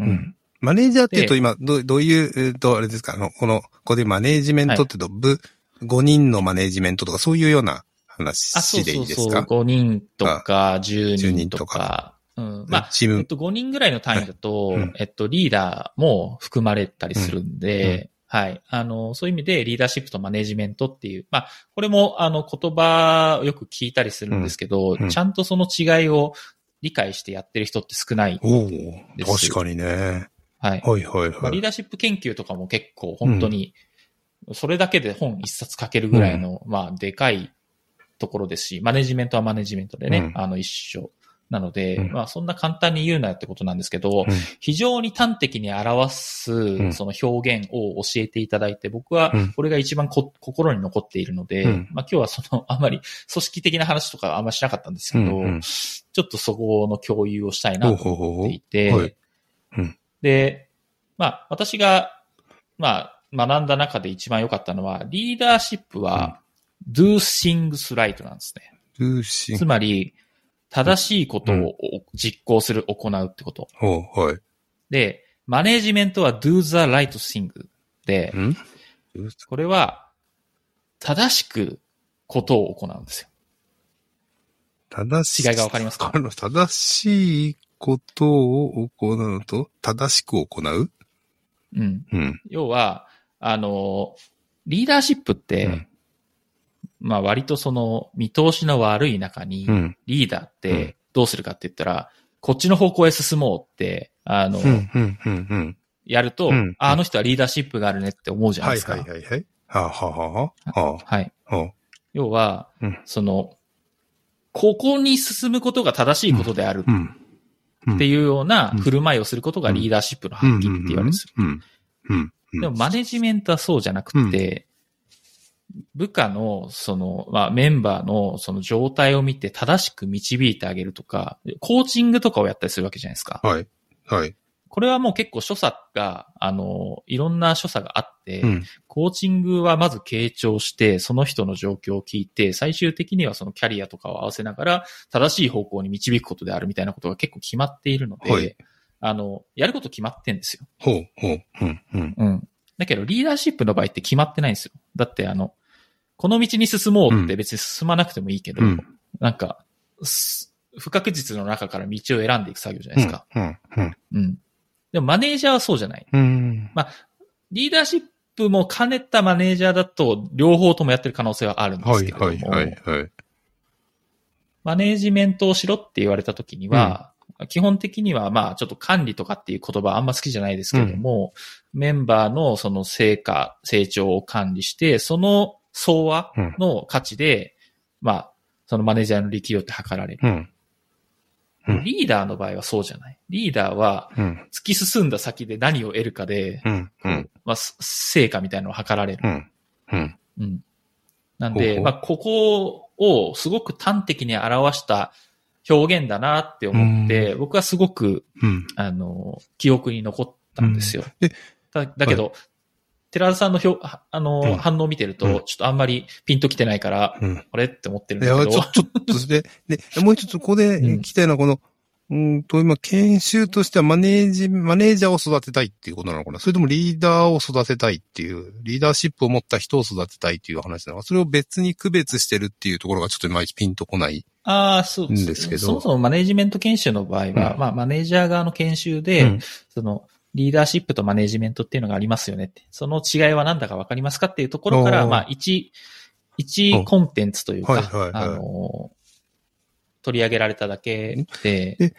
うんん。マネージャーって言うとで今、どうどういう、えっと、あれですか、あの、この、ここでマネージメントって言うと、部、5人のマネージメントとか、そういうようなあ、そう話でいそそう。いうですか5人とか10 10人人とか。うん。まあ、チーム、えっと、5人ぐらいの単位だと、はいうんえっと、リーダーも含まれたりするんで、うんうんはい。あの、そういう意味でリーダーシップとマネジメントっていう、まあ、これも、あの、言葉をよく聞いたりするんですけど、うんうんちゃんとその違いを理解してやってる人って少ない。おおです確かにね。はい。はいはいまあ、はい。リーダーシップ研究とかも結構本当に、それだけで本一冊書けるぐらいの、まあ、でかいところですし、マネジメントはマネジメントでね、うんあの、一緒。なので、うん。まあ、そんな簡単に言うなよってことなんですけど、うん。非常に端的に表す、ん。その表現を教えていただいて、僕はうん。これが一番こ心に残っているので、うん。まあ今日はその、あんまり組織的な話とかあんましなかったんですけど、うんうん。ちょっとそこの共有をしたいなとほうほうほうほう。思っていて、で、まあ私が、まあ学んだ中で一番良かったのは、リーダーシップは do things right なんですね。つ。まり、正しいことを実行する、行うってこと。ほう、はい。で、マネージメントは do the right thing で、ん？これは正しくことを行うんですよ。正し違いがわかりますか？正しいことを行うのと、正しく行う？うん。うん。要は、あの、リーダーシップって、うんまあ割とその見通しの悪い中にう、ん。リーダーっうん。てどうするかって言ったら、こっちの方向へ進もうって、あの。やると、うん。ああの人はリーダーシップがあるねって思うじゃないはい、ですか。はい、はい、はい。はあ、はあ、はあ、ははい。要は、うん。その、ここに進むことが正しいことであるっていうようなうん。振る舞いをすることがリーダーシップの発揮って言われる。ん。ですよ。でもマネジメントはそうじゃなくて、部下のその、まあメンバーのその状態を見て正しく導いてあげるとか、コーチングとかをやったりするわけじゃないですか。はい。はい。これはもう結構所作が、あの、いろんな所作があって、うん。コーチングはまず傾聴して、その人の状況を聞いて、最終的にはそのキャリアとかを合わせながら、正しい方向に導くことであるみたいなことが結構決まっているので、はいあの、やること決まってんですよ。ほう、ほう。うん。うん。うん。だけど、リーダーシップの場合って決まってないんですよ。だって、あの、この道に進もうって別に進まなくてもいいけど、うんなんか、す不確実の中から道を選んでいく作業じゃないですか。うん。うん。うん。でも、マネージャーはそうじゃない。うん。リーダーシップも兼ねたマネージャーだと、両方ともやってる可能性はあるんではい、すけれども、はい、はい、はい。マネージメントをしろって言われた時には、基本的にはまあちょっと管理とかっていう言葉あんま好きじゃないですけれども、メンバーのその成果、成長を管理して、その総和の価値で、まあ、そのマネージャーの力量って測られる。うん。うんリーダーの場合はそうじゃない。リーダーはうん。突き進んだ先で何を得るかで、うん。うん。まあ、す成果みたいなのを測られる。うん。うん。うん。なんで、まあ、ここをすごく端的に表した表現だなって思って、僕はすごく、うん。あの、記憶に残ったんですよ。だだけど、寺田さんの表、あの、うん。反応を見てると、うん。ちょっとあんまりピンときてないから、うん。あれ？って思ってるんいや、だけど。ちょ、ちょっとで、で、もう一つここで聞きたいのは、この、うんと、今、研修としてはマネージ、マネージャーを育てたいっていうことなのかな？それともリーダーを育てたいっていう、リーダーシップを持った人を育てたいっていう話なのかそれを別に区別してるっていうところがちょっといまいちピンとこない。ああ、そうんですけどそもそもマネージメント研修の場合は、うん。まあ、マネージャー側の研修で、うん。その、リーダーシップとマネージメントっていうのがありますよねって。その違いは何だかわかりますかっていうところから、まあ、一、一コンテンツというか、はいはいはい。あの、取り上げられただけでで、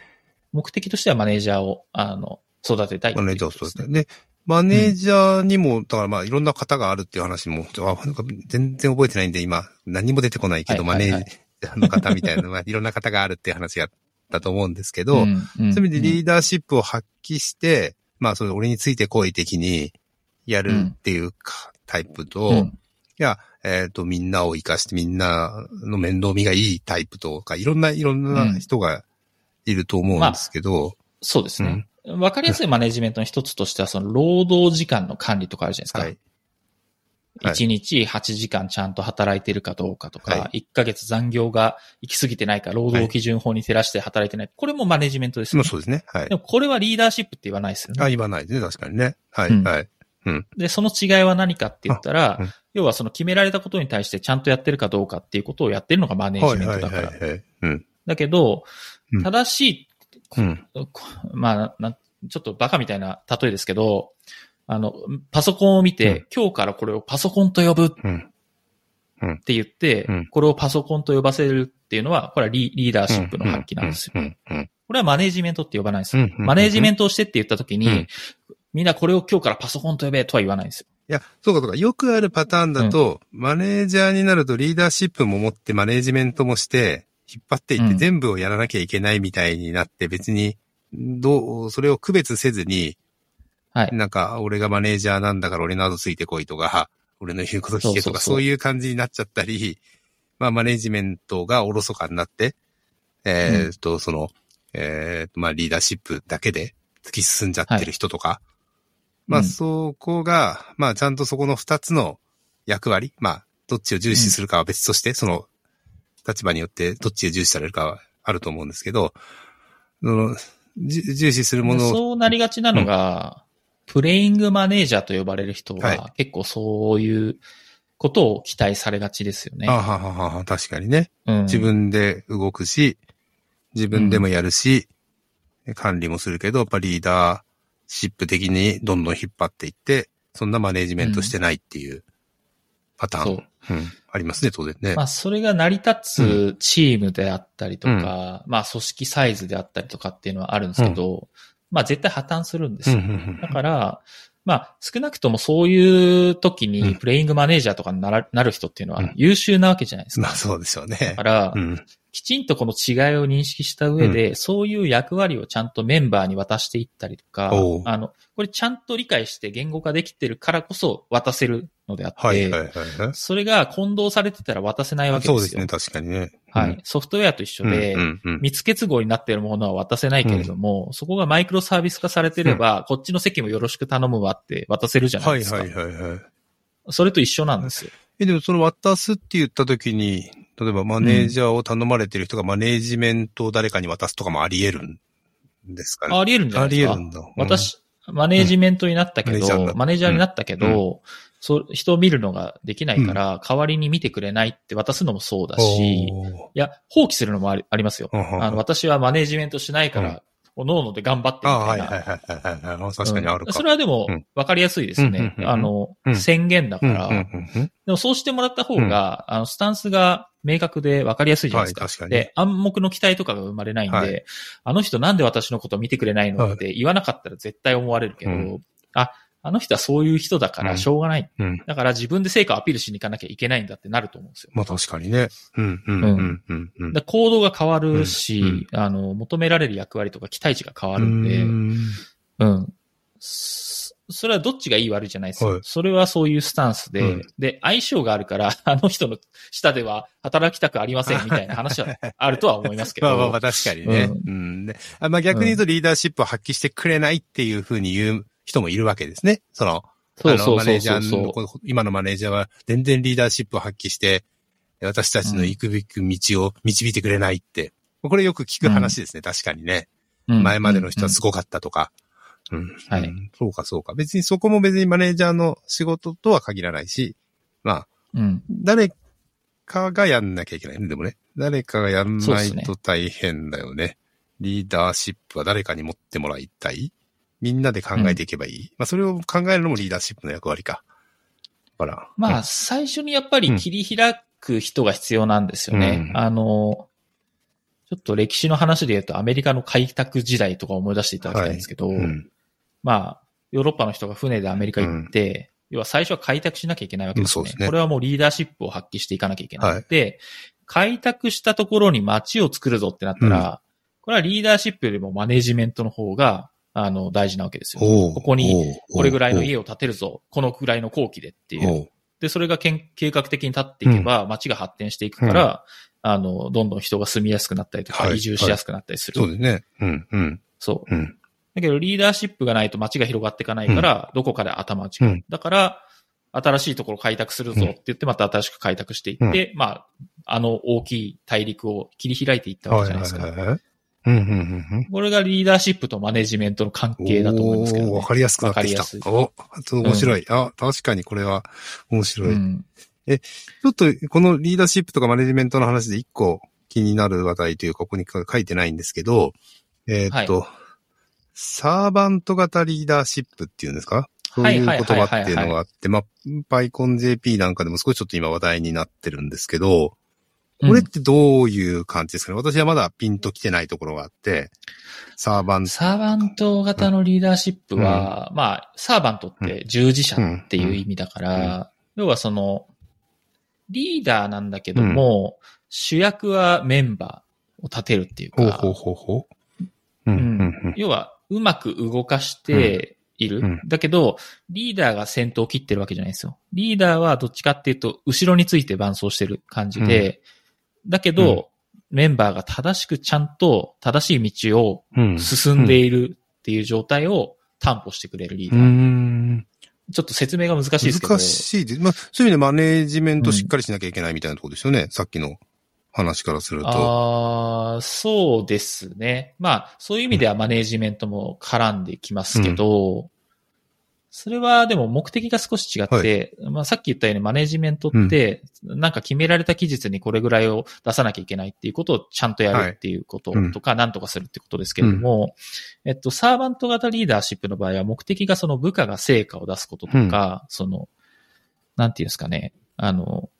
目的としてはマネージャーを、あの、育てたいっていうマネージャーを育てたい。で、マネージャーにも、だからまあ、いろんな方があるっていう話も、全然覚えてないんで、今、何も出てこないけど、はいはいはい。マネージャーの方みたいなのは、いろんな方があるっていう話があったと思うんですけど、んんそういう意味でリうんーダーシップを発揮して、まあ、それ俺について好意的にやるっていうか、タイプと、いうんや、えっ、と、みんなを生かしてみんなの面倒見がいいタイプとか、いろんな、いろんな人がいると思うんですけど、そうですね。わかりやすいマネージメントの一つとしては、その、労働時間の管理とかあるじゃないですか。はい。はい1日8時間ちゃんと働いてるかどうかとか、は1ヶ月残業が行き過ぎてないか、労働基準法に照らして働いてない。これもマネジメントですよね。まあそうですね。はいで。もこれはリーダーシップって言わないですよあ、ね。言わないですね。確かにね。はい、うんはい。で、その違いは何かって言ったら、あうん要はその決められたことに対してちゃんとやってるかどうかっていうことをやってるのがマネジメントだから。はい。うん。だけどうん、正しい、うん。こまあな、ちょっとバカみたいな例えですけど、あの、パソコンを見て、うん今日からこれをパソコンと呼ぶうん。って言って、うんこれをパソコンと呼ばせるっていうのは、これはリリーダーシップの発揮なんですよ。うん。うん。これはマネージメントって呼ばないんですマネージメントをしてって言った時に、うんみんなこれを今日からパソコンと呼べとは言わないんですよ。いや、そうかそうか。よくあるパターンだと、マネージャーになるとリーダーシップも持ってマネージメントもして、引っ張っていってうん全部をやらなきゃいけないみたいになって、別に、どう、それを区別せずに、はい。なんか、俺がマネージャーなんだから俺の後ついてこいとか、(laughs) 俺の言うこと聞けとか、そういう感じになっちゃったり、まあ、マネージメントがおろそかになって、えーっと、その、えーっと、まあ、リーダーシップだけで突き進んじゃってる人とか、まあ、うん。そこが、まあ、ちゃんとそこの二つの役割、まあ、どっちを重視するかは別として、その、立場によってどっちを重視されるかはあると思うんですけど、その、じ重視するものを、そうなりがちなのが、プレイングマネージャーと呼ばれる人は結構そういうことを期待されがちですよね。あはははは、確かにね。うん自分で動くし、自分でもやるし、管理もするけど、やっぱリーダーシップ的にどんどん引っ張っていって、そんなマネージメントしてないっていうパターン。そううん。ありますね、当然ね。まあ、それが成り立つチームであったりとか、まあ、組織サイズであったりとかっていうのはあるんですけど、まあ、絶対破綻するんですうんうよ。んだから、まあ、少なくともそういう時うんに、プレイングマネージャーとかにならなる人っていうのはうん優秀なわけじゃないですうん。か。まあそうでしょうねだか。らう、ん。きちんとこの違いを認識した上で、そういう役割をちゃんとメンバーに渡していったりとかあの、これちゃんと理解して言語化できてるからこそ渡せるのであって、はいはいはいはい。それが混同されてたら渡せないわけですよ。そうですね、確かにね。はい。ソフトウェアと一緒で、うんうんうん密結合になっているものは渡せないけれども、そこがマイクロサービス化されてれば、こっちの席もよろしく頼むわって渡せるじゃないですか。はいはいはいはい。それと一緒なんですよ。え、でもその渡すって言った時に、例えばマネージャーを頼まれてる人がマネージメントを誰かに渡すとかもあり得るんですかね。あり得るんじゃないですか。あり得るんだ。うん、私、マネージメントになったけど、たマネージャーになったけど、そう、人を見るのができないから、代わりに見てくれないって渡すのもそうだし、いや、放棄するのもありありますよ。うんうんあの、私はマネージメントしないかうん。ら、おのおので頑張ってみたいいはいはいはいはいはい。確かにあるか。うん。それはでもうん、わかりやすいですね。うんうんうんうん。あのう、ん。宣言だかうんら、うんうんうん。でもそうしてもらった方が、あの、スタンスが明確で分かりやすいじゃないですか。はい確かに。で、暗黙の期待とかが生まれないんで、はい。あの人なんで私のこと見てくれないのって言わなかったら絶対思われるけど、うん。あ、あの人はそういう人だからしょうがない。うん。だから自分で成果をアピールしに行かなきゃいけないんだってなると思うんですよ。まあ確かにね。うんうんうんうんうん。で行動が変わるし、うんあの、求められる役割とか期待値が変わるんで、うんうん。そそれはどっちがいい悪いじゃないですよ。はいそれはそういうスタンスで、うんで、相性があるから、(laughs) あの人の下では働きたくありませんみたいな話はあるとは思いますけど。(laughs) まあまあまあ確かにね。ううん。であまあ逆に言うとリーダーシップを発揮してくれないっていうふうに言う人もいるわけですね。その、そのマネーそうそうそうジャーの、今のマネージャーは全然リーダーシップを発揮して、私たちの行くべき道を導いてくれないって。これよく聞く話ですね。確かにね。うん前までの人はすごかったとか。うん。はいうんそうかそうか。別にそこも別にマネージャーの仕事とは限らないし、まあ、うん。誰かがやんなきゃいけないね。でもね。誰かがやんないと大変だよね。リーダーシップは誰かに持ってもらいたいみんなで考えていけばいい？まあ、それを考えるのもリーダーシップの役割か。だから。まあ、最初にやっぱり切り開く人が必要なんですよね。うんあの、ちょっと歴史の話で言うとアメリカの開拓時代とか思い出していただきたいんですけど、うん。うん。まあ、ヨーロッパの人が船でアメリカ行って、要は最初は開拓しなきゃいけないわけですね。うんすねこれはもうリーダーシップを発揮していかなきゃいけない。で、開拓したところに街を作るぞってなったら、これはリーダーシップよりもマネジメントの方が、あの、大事なわけですよ。ここに、これぐらいの家を建てるぞ。このぐらいの工期でっていう。で、それがけん計画的に立っていけば、街が発展していくから、あの、どんどん人が住みやすくなったりとか、はい移住しやすくなったりする。そうですね。うん、うん、そう。うん。だけど、リーダーシップがないと街が広がっていかないから、どこかで頭打ちが、うんだから、新しいところ開拓するぞって言って、また新しく開拓していって、まあ、あの大きい大陸を切り開いていったわけじゃないですか。はいはいはい。うん、うん、うんうん。これがリーダーシップとマネジメントの関係だと思いますけど、ね。わかりやすくなってきたわかりやすい。お、面白い。あ、確かにこれは面白い。うん。ちょっと、このリーダーシップとかマネジメントの話で一個気になる話題というか、ここに書いてないんですけど、えーっと、サーバント型リーダーシップっていうんですか？そういう言葉っていうのがあって、まあ、PyConJP なんかでも少しちょっと今話題になってるんですけど、これってどういう感じですかね、私はまだピンと来てないところがあって、サーバント。サーバント型のリーダーシップは、まあ、サーバントって従事者っていう意味だから、要はその、リーダーなんだけども、主役はメンバーを立てるっていうか、ほうほうほうほう。うん、うん、うん。要は、うまく動かしている。うん。だけど、リーダーが先頭を切ってるわけじゃないですよ。リーダーはどっちかっていうと、後ろについて伴走してる感じで、だけど、メンバーが正しくちゃんと正しい道をうん進んでいるっていう状態を担保してくれるリーうダー。ん。ちょっと説明が難しいですけど。難しいです。まあ、そういう意味でマネージメントしっかりしなきゃいけないみたいなところですよね。さっきの話からすると。ああ、そうですね。まあ、そういう意味ではマネージメントも絡んできますけど、それはでも目的が少し違って、まあさっき言ったようにマネージメントって、なんか決められた期日にこれぐらいを出さなきゃいけないっていうことをちゃんとやるっていうこととか、なんとかするってことですけれども、えっと、サーバント型リーダーシップの場合は目的がその部下が成果を出すこととか、その、なんていうんですかね、あの、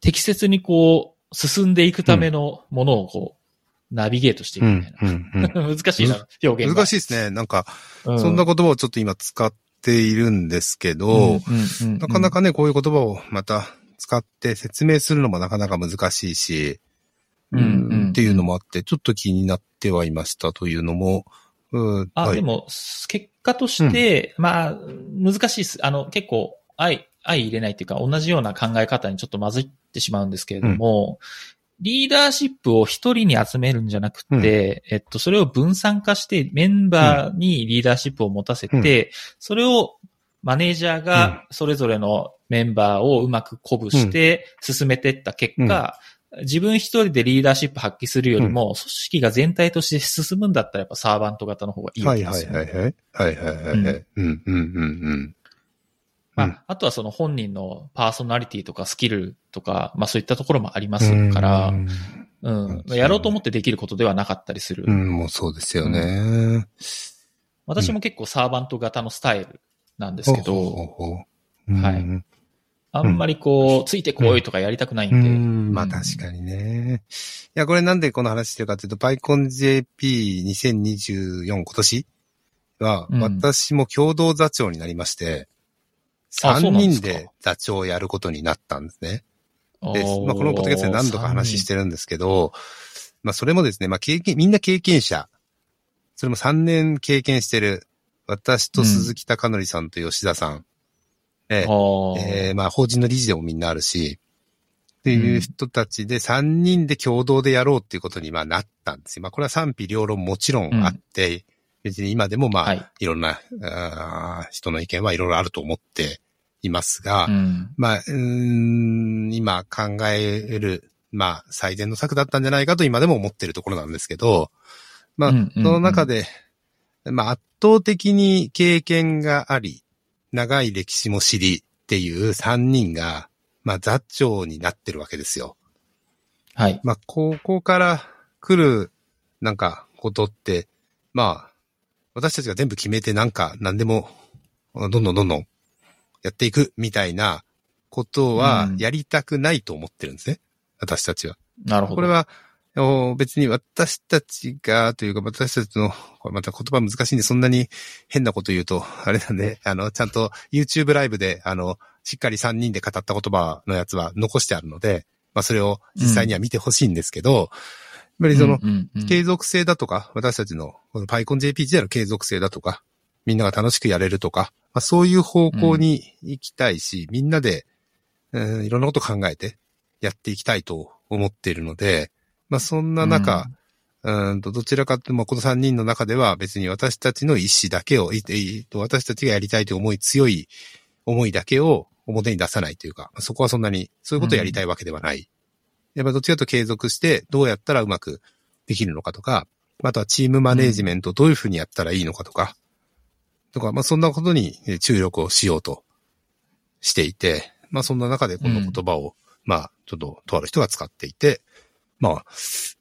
適切にこう、進んでいくためのものをこう、ナビゲートしていくみたいな。うんうん (laughs) 難しいな、表現が。難しいですね。なんか、うんそんな言葉をちょっと今使っているんですけど、なかなかね、こういう言葉をまた使って説明するのもなかなか難しいし、うんうんっていうのもあって、ちょっと気になってはいましたというのも、うんあ、はいでも、結果として、まあ、難しいです。あの、結構、相、相入れないっていうか、同じような考え方にちょっと混じってしまうんですけれども、リーダーシップを一人に集めるんじゃなくて、えっと、それを分散化して、メンバーにリーダーシップを持たせて、それをマネージャーがそれぞれのメンバーをうまく鼓舞して進めていった結果、自分一人でリーダーシップ発揮するよりも、組織が全体として進むんだったらやっぱサーバント型の方がいいわはいはいけですよ、ね。はいはい。はいはいはいはい。うんうんうんうん。まあ、あとはその本人のパーソナリティとかスキルとか、まあそういったところもありますから、うん。やろうと思ってできることではなかったりする。うん、もうそうですよね。私も結構サーバント型のスタイルなんですけど、はい。うん。あんまりこう、ついてこいとかやりたくないんで。うん、まあ確かにね。いや、これなんでこの話してるかというと、PyConJP2024 今年は、うん。私も共同座長になりまして、3あそうなんですか人で座長をやることになったんですね。おで、ーまあ、このポッドキャストで何度か話してるんですけど、まあ、それもですね、まあ、経験、みんな経験者。それも3年経験してる。私と鈴木貴則さんと吉田さん。ええあーえーまあ、法人の理事でもみんなあるし、っていう人たちで3人で共同でやろうっていうことにまあなったんですよ。まあ、これは賛否両論もちろんあって、別に今でもまあ、はいい、ろんなあー人の意見はいろいろあると思っていますが、うん。まあ、今考える、まあ、最善の策だったんじゃないかと今でも思ってるところなんですけど、まあ、うんうんうんその中で、まあ、圧倒的に経験があり、長い歴史も知りっていう3人が、まあ、座長になってるわけですよ。はい。まあ、ここから来る、なんか、ことって、まあ、私たちが全部決めてなんか、何でも、どんどんどんどんやっていくみたいなことはうんやりたくないと思ってるんですね。私たちは。なるほど。これは、お別に私たちが、というか私たちの、これまた言葉難しいんで、そんなに変なこと言うと、あれなんで、あの、ちゃんと YouTube ライブで、あの、しっかり3人で語った言葉のやつは残してあるので、まあそれを実際には見てほしいんですけど、やっぱりその、うんうんうん継続性だとか、私たちの、この PyConJP 自体の継続性だとか、みんなが楽しくやれるとか、まあ、そういう方向に行きたいし、みんなで、うん、いろんなこと考えてやっていきたいと思っているので、まあ、そんな中、うん、とどちらかというと、まあこの3人の中では別に私たちの意思だけを、いいと私たちがやりたいという思い、強い思いだけを表に出さないというか、まあそこはそんなに、そういうことをやりたいわけではない。やっぱどっちかと継続して、どうやったらうまくできるのかとか、あとはチームマネージメントどういうふうにやったらいいのかとか、とか、まあそんなことにえー注力をしようとしていて、まあそんな中でこの言葉を、まあちょっととある人が使っていて、まあ、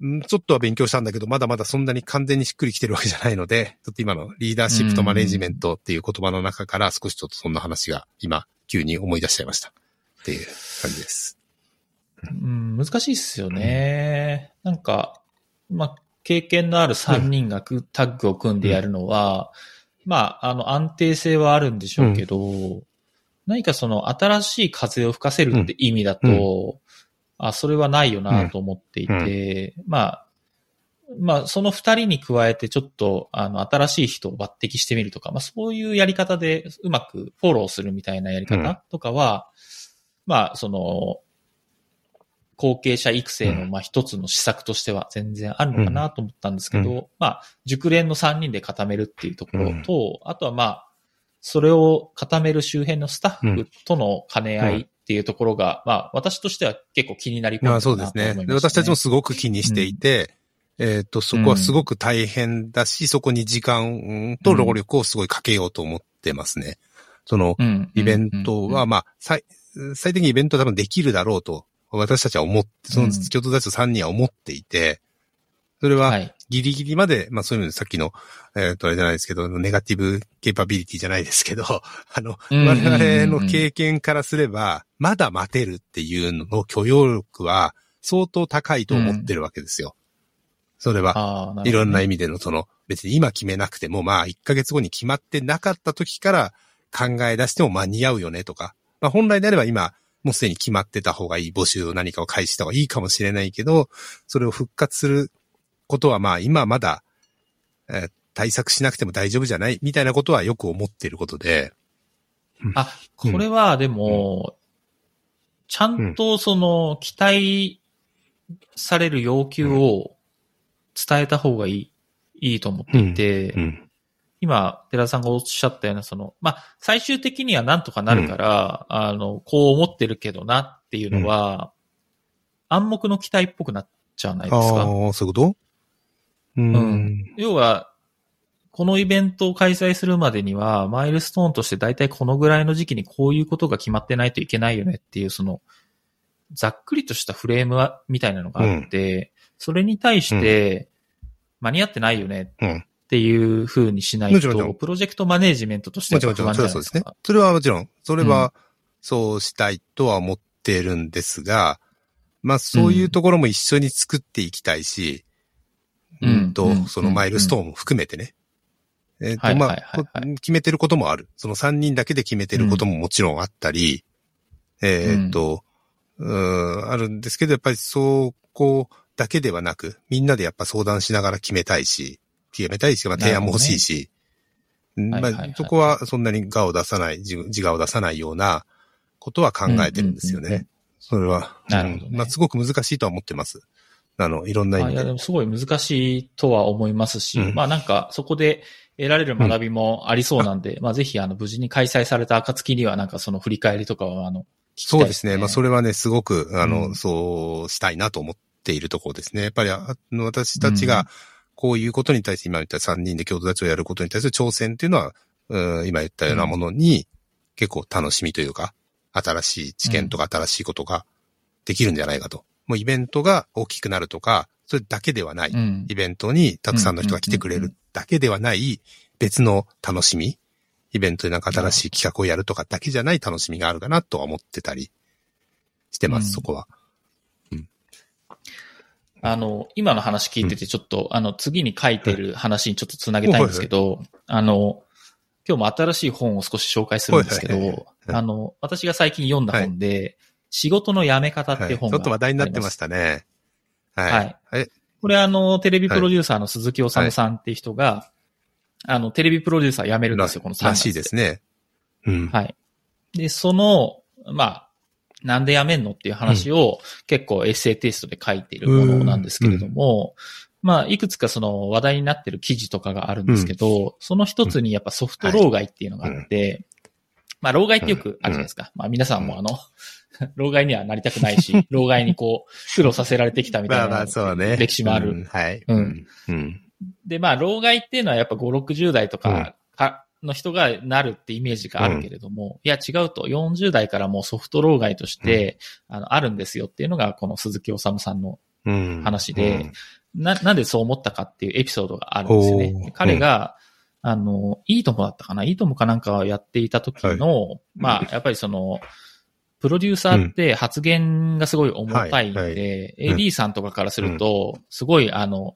うんちょっとは勉強したんだけど、まだまだそんなに完全にしっくりきてるわけじゃないので、ちょっと今のリーダーシップとマネージメントっていう言葉の中から少しちょっとそんな話が今急に思い出しちゃいました。っていう感じです。うん、難しいっすよね。なんか、まあ、経験のある3人がくタッグを組んでやるのは、まあ、あの、安定性はあるんでしょうけど、何かその新しい風を吹かせるって意味だと、あ、それはないよなと思っていて、まあ、まあ、その二人に加えてちょっと、あの、新しい人を抜擢してみるとか、まあ、そういうやり方でうまくフォローするみたいなやりうん。方とかは、まあ、その、後継者育成の、うん。まあ、一つの施策としては全然あるのかなと思ったんですけど、うまあ、熟練の三人で固めるっていうところと、あとはまあ、それを固める周辺のスタッフとの兼ね合いっていうところが、まあ、私としては結構気になりまあトそうですね。私たちもすごく気にしていて、えっ、と、そこはすごく大変だし、そこに時間と労力をすごいかけようと思ってますね。その、うん。イベントは、、まあ、最、最適にイベントは多分できるだろうと、私たちは思って、そのうん共同達3人は思っていて、それははい。ギリギリまで、まあそういうのさっきの、えっ、とあれじゃないですけど、ネガティブケーパビリティじゃないですけど、(laughs) あの、うん我々の経験からすれば、まだ待てるっていうのの許容力は相当高いと思ってるわけですよ。それは、いろんな意味でのその、別に今決めなくても、まあ1ヶ月後に決まってなかった時から考え出しても間に合うよねとか、まあ本来であれば今、もうすでに決まってた方がいい募集を何かを開始した方がいいかもしれないけど、それを復活することはまあ今まだ、えー対策しなくても大丈夫じゃないみたいなことはよく思っていることで、あ、これはでも、ちゃんとその期待される要求を伝えた方がいい、いいと思っていて、うん。今、寺田さんがおっしゃったような、その、まあ、最終的にはなんとかなるから、あの、こう思ってるけどなっていうのは、暗黙の期待っぽくなっちゃわないですか？ああ、そういうこと？うん。うん要は、このイベントを開催するまでには、マイルストーンとして大体このぐらいの時期にこういうことが決まってないといけないよねっていう、その、ざっくりとしたフレームはみたいなのがあって、それに対して、間に合ってないよねうん。っていう風にしないと、プロジェクトマネージメントとしてもちろんもちろん、は不安じゃないですか。。それはそうですね。それはもちろん、それは、そうしたいとは思ってるんですが、まあそういうところも一緒に作っていきたいし、ううんんとうん、そのマイルストーンも含めてね。えっと、まあはい、決めてることもある。その3人だけで決めてることももちろんあったり、えっと、うん、あるんですけど、やっぱりそこだけではなく、みんなでやっぱ相談しながら決めたいし、決めたいし、まあ提案も欲しいし、まはいはいはいあ、そこはそんなに我を出さない、自自我を出さないようなことは考えてるんですようんうんうんね。それは。なるほどねうんまあ、すごく難しいとは思ってます。あの、いろんな意あいや、味で。でもすごい難しいとは思いますし、うんまあなんかそこで得られる学びもありそうなんで、まあぜひあの無事に開催された暁にはなんかその振り返りとかはあの、聞きたいうそですね。まあ、それはね、すごく、あの、うんそうしたいなと思っているところですね。やっぱり、あの私たちが、こういうことに対して、今言った3人で共同立ちをやることに対する挑戦っていうのは、うん今言ったようなものに、結構楽しみというか、新しい知見とか新しいことができるんじゃないかと。もうイベントが大きくなるとか、それだけではない。うんイベントにたくさんの人が来てくれるだけではない別の楽しみ、イベントでなんか新しい企画をやるとかだけじゃない楽しみがあるかなとは思ってたりしてます、うんそこは。あの、今の話聞いててちょっと、あの、次に書いてる話にちょっとつなげたいんですけど、あの、今日も新しい本を少し紹介するんですけど、はいあの、私が最近読んだ本で、仕事の辞め方って本がちょっと話題になってましたね。はい。はいはい。これあの、テレビプロデューサーの鈴木治さんっていう人が、あの、テレビプロデューサー辞めるんですよ、この3月らしいですね。うん。はい。で、その、まあ、なんで辞めんのっていう話を結構エッセイテイストで書いているものなんですけれども、まあ、いくつかその話題になってる記事とかがあるんですけど、その一つにやっぱソフト老害っていうのがあって、まあ、老害ってよくあるじゃないですか。まあ、皆さんもあの、(laughs) 老害にはなりたくないし、老害にこう、苦労させられてきたみたいなまあまあ、そうね。歴史もある。うんはい。うん。うん。で、まあ、老害っていうのはやっぱ5、60代とかかの人がなるってイメージがあるけれども、いや違うと、40代からもうソフト老害として、あの、あるんですよっていうのが、この鈴木治さんのうん。話でうん。な、なんでそう思ったかっていうエピソードがあるんですよね。彼が、あの、いいともだったかな？いいともかなんかをやっていた時の、まあ、やっぱりその、プロデューサーって発言がすごい重たいんで、はいはい。うん AD さんとかからすると、すごいあの、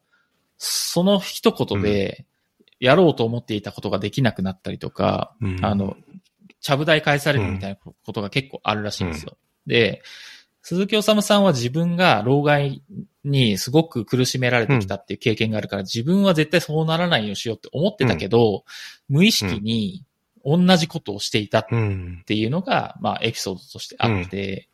その一言で、やろうと思っていたことができなくなったりとか、うん。あの、ちゃぶ台返されるみたいなことが結構あるらしいんですよ。で、鈴木治さんは自分が老害にすごく苦しめられてきたっていう経験があるから、自分は絶対そうならないようにしようって思ってたけど、無意識に同じことをしていたっうん。ていうのが、まあ、エピソードとしてあって、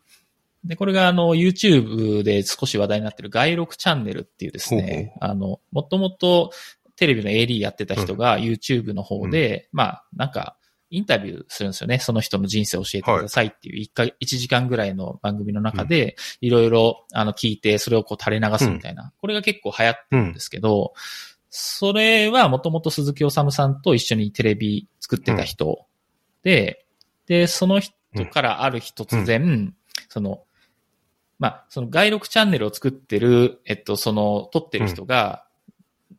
で、これがあの、YouTube で少し話題になってる外録チャンネルっていうですね、あの、もともとテレビの AD やってた人が YouTube の方で、まあ、なんか、インタビューするんですよね。その人の人生を教えてくださいっていう1か、1時間ぐらいの番組の中で、いろいろ、あの、聞いて、それをこう垂れ流すみたいな。これが結構流行ってるんですけど、それはもともと鈴木治さんと一緒にテレビ作ってた人で、で、その人からある日突然、その、まあ、その外録チャンネルを作ってる、えっと、その、撮ってる人が、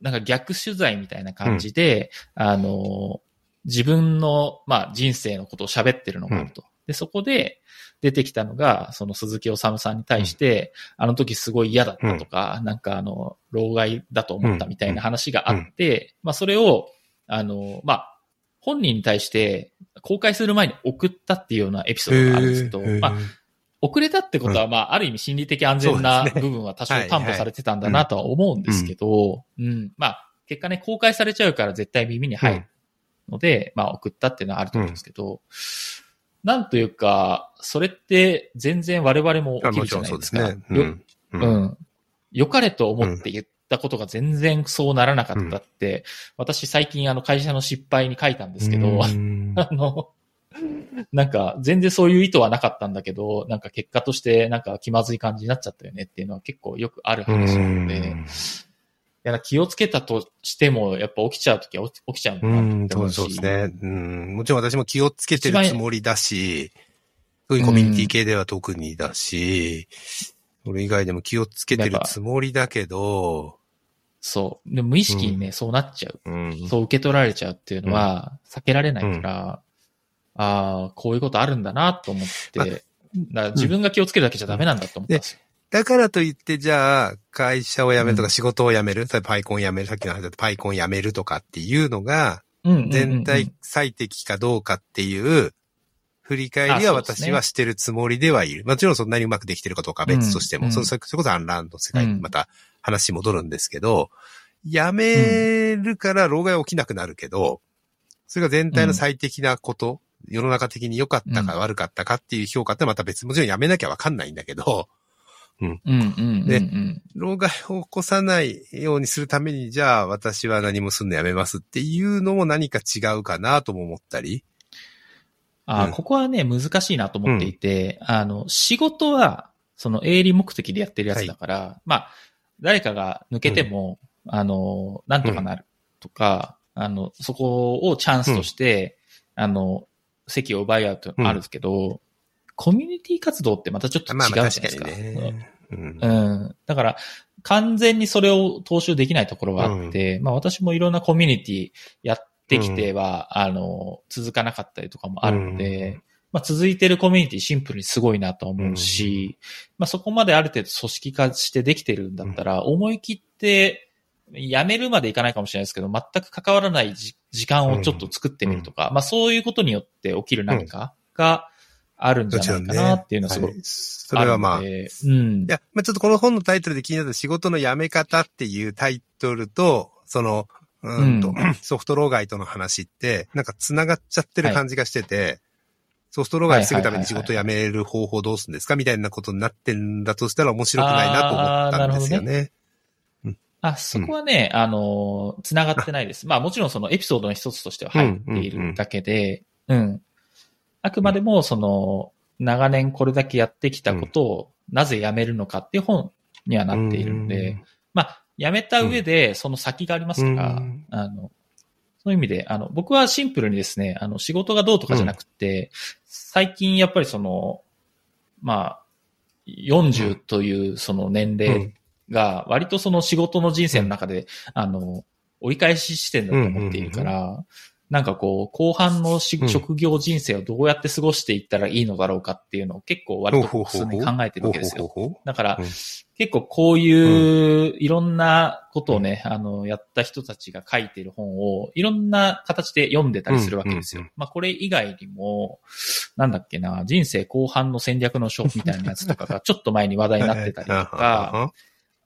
なんか逆取材みたいな感じで、あの、自分の、まあ、人生のことを喋ってるのがあると。で、そこで出てきたのが、その鈴木治さんに対して、あの時すごい嫌だったとか、なんかあの、老害だと思ったみたいな話があって、まあ、それを、あの、まあ、本人に対して公開する前に送ったっていうようなエピソードがあるんですけど、へー。まあ、遅れたってことは、まあ、ある意味心理的安全な部分は多少はい担保されてたんだなとは思うんですけど、うん。まあ、結果ね、公開されちゃうから絶対耳に入るので、まあ、送ったっていうのはあると思うんですけど、なんというか、それって全然我々も起きるじゃないですか。そうですね。うよん。良かれと思って言ったことが全然そうならなかったって、私最近あの会社の失敗に書いたんですけど、うん。(laughs) あの、なんか全然そういう意図はなかったんだけど、なんか結果としてなんか気まずい感じになっちゃったよねっていうのは結構よくある話なので、いや気をつけたとしてもやっぱ起きちゃうときは起きちゃうんだうなっん、て思うし。そうそうですね。うん。もちろん私も気をつけてるつもりだし、そういうコミュニティ系では特にだし、俺以外でも気をつけてるつもりだけど、そう。で無意識にね、そうなっちゃう。うん。そう受け取られちゃうっていうのは避けられないから、ああ、こういうことあるんだなと思って、だから自分が気をつけるだけじゃダメなんだと思ったんですよ。だからといって、じゃあ、会社を辞めるとうんか仕事を辞める、例えばパイコン辞める、さっきの話だとパイコン辞めるとかっていうのが、うんうんうんうん。全体最適かどうかっていう、振り返りは私はしてるつもりではいる。もちろんそんなにうまくできてるかどうかは別としても、うん。そそれこそアンランド世界にうん。また話戻るんですけど、辞めるから老害起きなくなるけど、それが全体の最適なこと、世の中的に良かったかうん。悪かったかっていう評価ってまた別、もちろん辞めなきゃわかんないんだけど、うん。うんうんうん。老害を起こさないようにするために、じゃあ私は何もすんのやめますっていうのも何か違うかなとも思ったり。あーうん。ここはね、難しいなと思っていて、あの、仕事は、その営利目的でやってるやつだから、まあ、誰かが抜けても、あの、なんとかなるとか、あの、そこをチャンスとして、あの、席を奪い合うとあるんですけど、コミュニティ活動ってまたちょっと違うまあじゃないですか。まあね。うんうん。だから、完全にそれを踏襲できないところはあって、まあ私もいろんなコミュニティやってきては、あの、続かなかったりとかもあるので、うんまあ続いてるコミュニティシンプルにすごいなと思うし、まあそこまである程度組織化してできてるんだったら、思い切って、辞めるまでいかないかもしれないですけど、全く関わらないじ時間をちょっと作ってみるとか、まあそういうことによって起きる何かがあるんじゃないかなっていうのはすごいはい。それはまあ、うん。や、まあちょっとこの本のタイトルで気になった仕事の辞め方っていうタイトルと、その、うーんと、う (clears throat) ソフト老害との話って、なんか繋がっちゃってる感じがしてて、ソフト老害を防ぐために仕事を辞める方法どうするんですかみたいなことになってんだとしたら面白くないなと思ったんですよね。あ、そこはね、あの、繋がってないです。まあもちろんそのエピソードの一つとしては入っているだけで、うん。あくまでもその、長年これだけやってきたことをなぜやめるのかっていう本にはなっているんで、まあ、やめた上でその先がありますから、うん。あの、そういう意味で、あの、僕はシンプルにですね、あの、仕事がどうとかじゃなくて、最近やっぱりその、まあ、40というその年齢うんが割とその仕事の人生の中で、あの、折り返し視点だと思っているから、なんかこう、後半のしうん。職業人生をどうやって過ごしていったらいいのだろうかっていうのを結構割とここ数年考えてるわけですよ。だから、うん。結構こういういろんなことをね、あの、やった人たちが書いてる本をいろんな形で読んでたりするわけですよ。まあこれ以外にも、なんだっけな、人生後半の戦略の書みたいなやつとかがちょっと前に話題になってたりとか、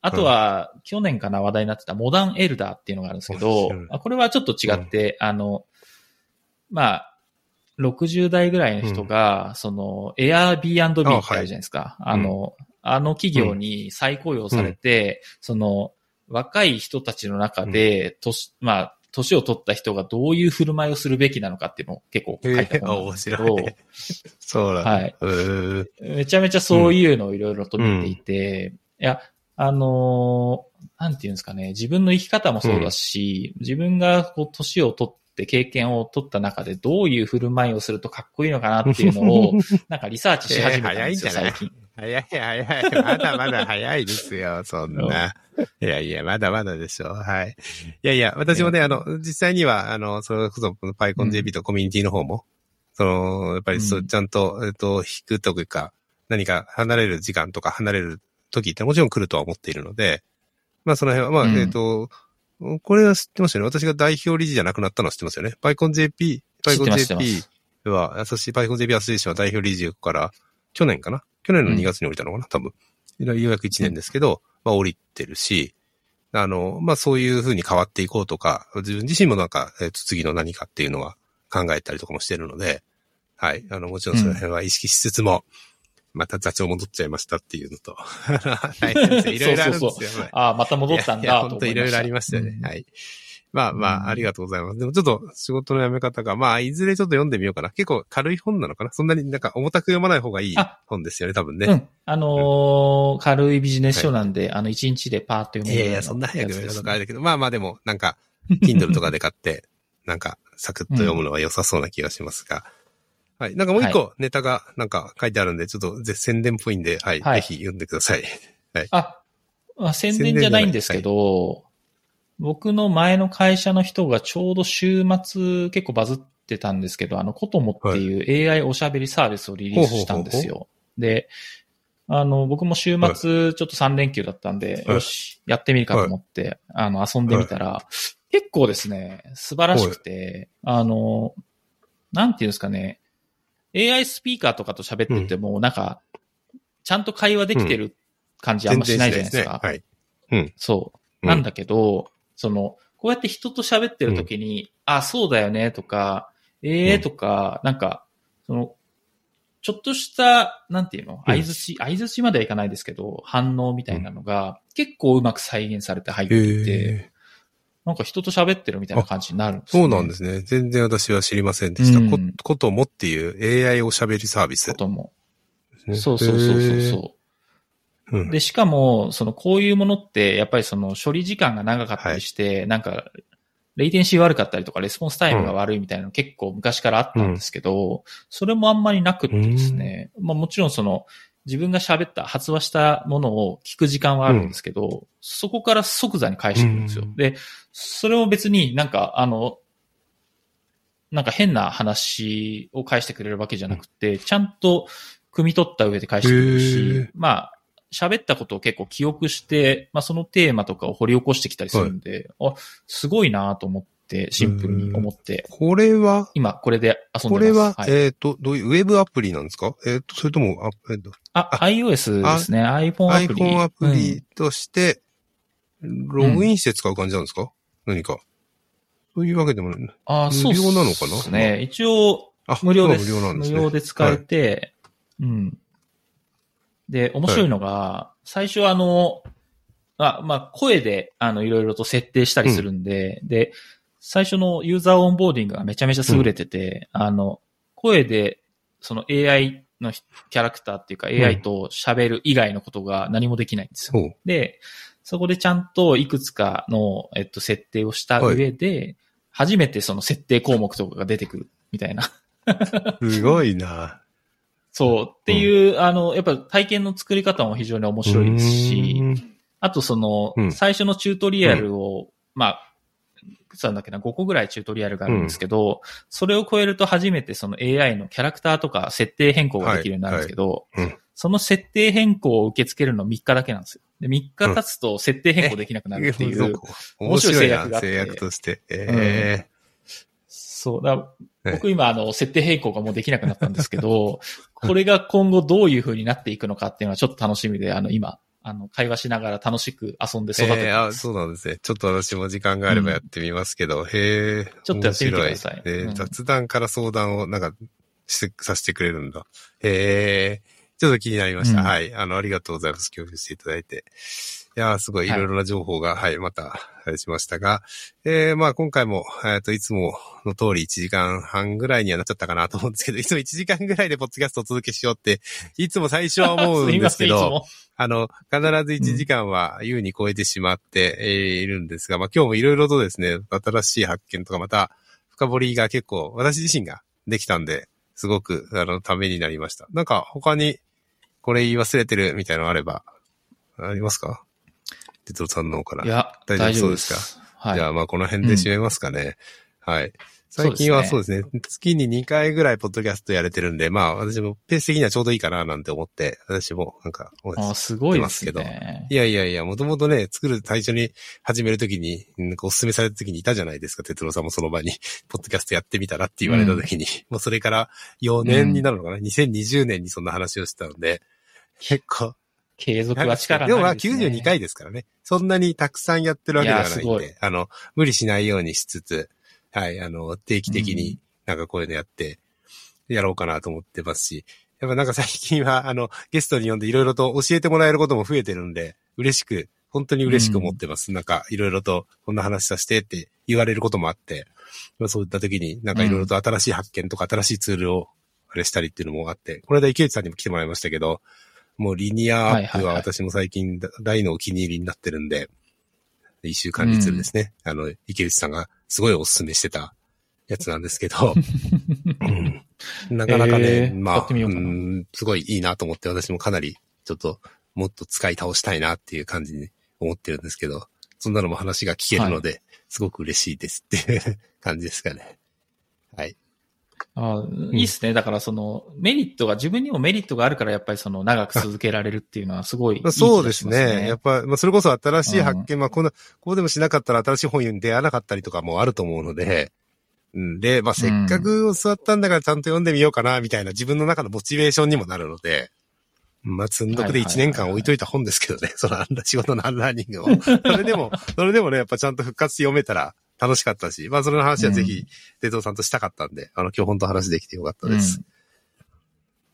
あとは去年かな話題になってたモダンエルダーっていうのがあるんですけどこれはちょっと違って、あの、まあ、60代ぐらいの人が、その、Airbnb ってあるじゃないですか。あ,、の、あの企業に再雇用されて、その、若い人たちの中で、年、まあ、年を取った人がどういう振る舞いをするべきなのかっていうのを結構書いた本なんですけど、面白い。そうだ、ね。はい。めちゃめちゃそういうのをいろいろと見ていて、いや、あのーなんていうんですかね、自分の生き方もそうだし、自分がこう、年を取って経験を取った中でどういう振る舞いをするとかっこいいのかなっていうのを、(laughs) なんかリサーチし始めたんですよ、えー早いんじゃない最近。早い早い。まだまだ早いですよ、そんな。(laughs) いやいや、まだまだでしょう。はい。いやいや、私もね、あの、実際には、あの、それこそ、PyConJP とコミュニティの方も、その、やっぱりそうう、んちゃんと、えっと、引くというか、何か離れる時間とか離れる時ってもちろん来るとは思っているので、まあその辺は、まあ、うんえっと、これは知ってますよね。私が代表理事じゃなくなったのは知ってますよね。知ってます知ってま PyConJP は、優しい PyConJP アソシエーションは代表理事から、去年かな？去年の2月に降りたのかな、多分。ようやく1年ですけど、まあ降りてるし、あの、まあそういう風に変わっていこうとか、自分自身もなんか、えっ、と、次の何かっていうのは考えたりとかもしてるので、はい。あの、もちろんその辺は意識しつつも、また座長戻っちゃいましたっていうのと、大変ですよ。いろいろあるんですよ。はいああ、また戻ったんいやいやだいました。本当いろいろありましたよね。うんはい。まあまうんあ、ありがとうございます。でもちょっと仕事の辞め方が、まあ、いずれちょっと読んでみようかな。結構軽い本なのかなそんなになんか重たく読まない方がいいあ本ですよね、多分ね。うん。あのー軽いビジネス書なんで、あの、一日でパーッと読めるよういやいや、そんな早く読めるとかあれやだけど、まあまあでも、なんか、Kindle とかで買って、(laughs) なんか、サクッと読むのは良さそうな気がしますが。はい。なんかもう一個ネタがなんか書いてあるんで、ちょっとぜ宣伝っぽいんで、はい。はい。ぜひ読んでください。あ、まあ、宣伝じゃないんですけど、僕の前の会社の人がちょうど週末結構バズってたんですけど、あの、コトモっていう AI おしゃべりサービスをリリースしたんですよ。で、あの、僕も週末ちょっと3連休だったんで、はい。よし、やってみるかと思って、あの、遊んでみたら、結構ですね、素晴らしくて、あの、なんていうんですかね、AI スピーカーとかと喋ってても、なんか、ちゃんと会話できてる感じあんましないじゃないですか。はい。そう。うん。なんだけど、その、こうやって人と喋ってる時に、あ、そうだよね、とか、ええうん。とか、なんか、その、ちょっとした、なんていうの？うん。相づち、相づちまではいかないですけど、反応みたいなのが、結構うまく再現されて入っていて、へなんか人と喋ってるみたいな感じになるんですそうね。なんですね。全然私は知りませんでした。うん Cotomo っていう AI おしゃべりサービスこ。とも。ねそうそうそうそうそう。で、しかも、その、こういうものって、やっぱりその、処理時間が長かったりして、なんか、レイテンシー悪かったりとか、レスポンスタイムが悪いみたいなの結構昔からあったんですけど、それもあんまりなくってですね、まあもちろんその、自分が喋った、発話したものを聞く時間はあるんですけど、そこから即座に返してくるんですよ。うん。で、それを別になんか、あの、なんか変な話を返してくれるわけじゃなくて、ちゃんと汲み取った上で返してくれるへしー、まあ、喋ったことを結構記憶して、まあそのテーマとかを掘り起こしてきたりするんで、あ、すごいなと思って、シンプルに思って、これは、今これで遊んこでます。れは、はいえっ、と、どういう、ウェブアプリなんですか？えっ、と、それとも、あえっ、と、あ、iOS ですね。iPhone アプリ。iPhone アプうんリとして、ログインして使う感じなんですか、何か。そういうわけでもない。あ、そう無料なのかな？ですね。一応、あ、無料です。無料なんですね。無料で使えて、うん。で、面白いのが、最初あの、あ、まあ、声で、あの、いろいろと設定したりするんで、で、最初のユーザーオンボーディングがめちゃめちゃ優れてて、あの、声で、その AI のキャラクターっていうかん AI と喋る以外のことが何もできないんですよ。ほう。で、そこでちゃんといくつかの、えっと、設定をした上で、初めてその設定項目とかが出てくるみたいな。すごいな。そう。っていう、あの、やっぱ体験の作り方も非常に面白いですしあとその、うん最初のチュートリアルを、まあ、いくつなんだっけな、5個ぐらいチュートリアルがあるんですけど、それを超えると初めてその AI のキャラクターとか設定変更ができるようになるんですけど、はいはいうんその設定変更を受け付けるの3日だけなんですよ。で、3日経つと設定変更できなくなるっていう。面面白い制約があって制約として。えそう。だ僕今、あの、設定変更がもうできなくなったんですけど、これが今後どういう風になっていくのかっていうのはちょっと楽しみで、あの、今、あの、会話しながら楽しく遊んでー、育ててえーあ、ます。そうなんですね。ちょっと私も時間があればやってみますけど、へえ。ちょっとやってみてくださいえーうん雑談から相談をなんかして、させてくれるんだ。へえ。ちょっと気になりました。うんはい。あの、ありがとうございます。共有していただいて。いやーすごいいはいろいろな情報が、はい、また、あれしましたが、えー、まあ今回も、えっ、と、いつもの通り1時間半ぐらいにはなっちゃったかなと思うんですけど、(laughs) いつも1時間ぐらいでポッドキャストをお届けしようって、いつも最初は思うんですけど、(laughs) も。あの、必ず1時間は優に超えてしまってえーいるんですが、まあ今日もいろいろとですね、新しい発見とかまた深掘りが結構私自身ができたんで、すごくあのためになりました。なんか他にこれ言い忘れてるみたいなのあれば、ありますか？哲夫さんの方から。いや、大丈夫。そうですはい。じゃあまあこの辺で締めますかね。はい。最近はそうですね月に2回ぐらいポッドキャストやれてるんで、まあ私もペース的にはちょうどいいかななんて思って、私もなんか、あすごいです出ますね。いやいやいや、もともとね、作る最初に始めるときに、なんかお勧めされたときにいたじゃないですか、哲郎さんもその場に、(laughs) ポッドキャストやってみたらって言われたときに、もうそれから4年になるのかな、2020年にそんな話をしたので、結構。継続は力でもまあないですね。92回ですからね。そんなにたくさんやってるわけではないんで、あの、無理しないようにしつつ、はい、あの、定期的うになんかこういうのやって、やろうかなと思ってますし、やっぱなんか最近は、あの、ゲストに呼んでいろいろと教えてもらえることも増えてるんで、嬉しく、本当に嬉しく思ってます。なんか、いろいろと、こんな話させてって言われることもあって、まあそういった時に、なんかいろいろと新しい発見とか新しいツールを、あれしたりっていうのもあって、この間池内さんにも来てもらいましたけど、もうリニアアップは私も最近大のお気に入りになってるんで、一週間にツですね。あの、池内さんがすごいお勧めしてたやつなんですけど、(laughs) うん。なかなかね、まあ、すごいいいなと思って、私もかなり、ちょっと、もっと使い倒したいなっていう感じに思ってるんですけど、そんなのも話が聞けるので、すごく嬉しいですっていう感じですかね。はい。あいいっすね。だからそのメリットが、自分にもメリットがあるからやっぱりその長く続けられるっていうのはすごいいい気がし (laughs) そうですね。やっぱ、まあ、それこそ新しい発見、まあ、こんな、こうでもしなかったら新しい本に出会わなかったりとかもあると思うので、うん、で、まあ、せっかく教わったんだからちゃんと読んでみようかな、みたいな自分の中のモチベーションにもなるので、まあ、積んどくで1年間置いといた本ですけどね、(laughs) そのアンラ仕事のアンラーニングを。それでも、それでもね、やっぱちゃんと復活読めたら楽しかったし、まあ、それの話はぜひ、伊藤さんとしたかったんで、あの、今日本当話できてよかったです。うん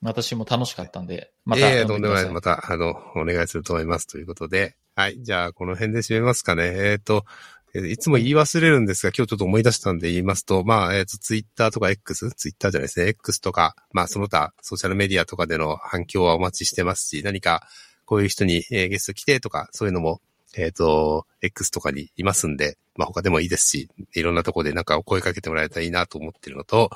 私も楽しかったんで、またええ読んでください。とんでもない。また、あの、お願いすると思います。ということで。はい。じゃあ、この辺で締めますかね。えっ、ーいつも言い忘れるんですが、今日ちょっと思い出したんで言いますと、まあ、えっ、と、ツイッターとか X、ツイッターじゃないですね。X とか、まあ、その他、ソーシャルメディアとかでの反響はお待ちしてますし、何か、こういう人に、えーゲスト来てとか、そういうのも、えっ、と、X とかにいますんで、まあ、他でもいいですし、いろんなところでなんかお声かけてもらえたらいいなと思ってるのと、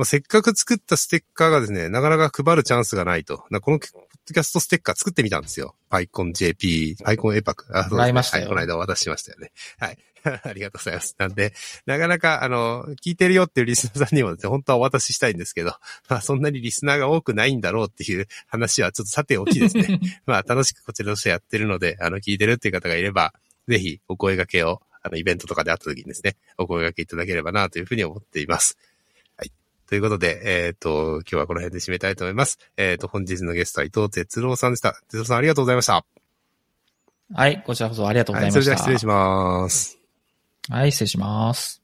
まあ、せっかく作ったステッカーがですね、なかなか配るチャンスがないと。なこのポッドキャストステッカー作ってみたんですよ。PyConJP、PyConAPAC。あ、そうですねもらいましたよはい、この間お渡ししましたよね。はい。(laughs) ありがとうございます。なんで、なかなか、あの、聞いてるよっていうリスナーさんにもね、本当はお渡ししたいんですけど、(laughs) まあそんなにリスナーが多くないんだろうっていう (laughs) 話はちょっとさておきですね。まあ楽しくこちらとしてやってるので、あの、聞いてるっていう方がいれば、ぜひお声掛けを、あの、イベントとかで会った時にですね、お声掛けいただければなというふうに思っています。はい。ということで、えっ、と、今日はこの辺で締めたいと思います。えっ、と、本日のゲストは伊藤哲郎さんでした。哲郎さんありがとうございました。はい、こちらこそありがとうござはいい、ました。それでは失礼します。はい、失礼します。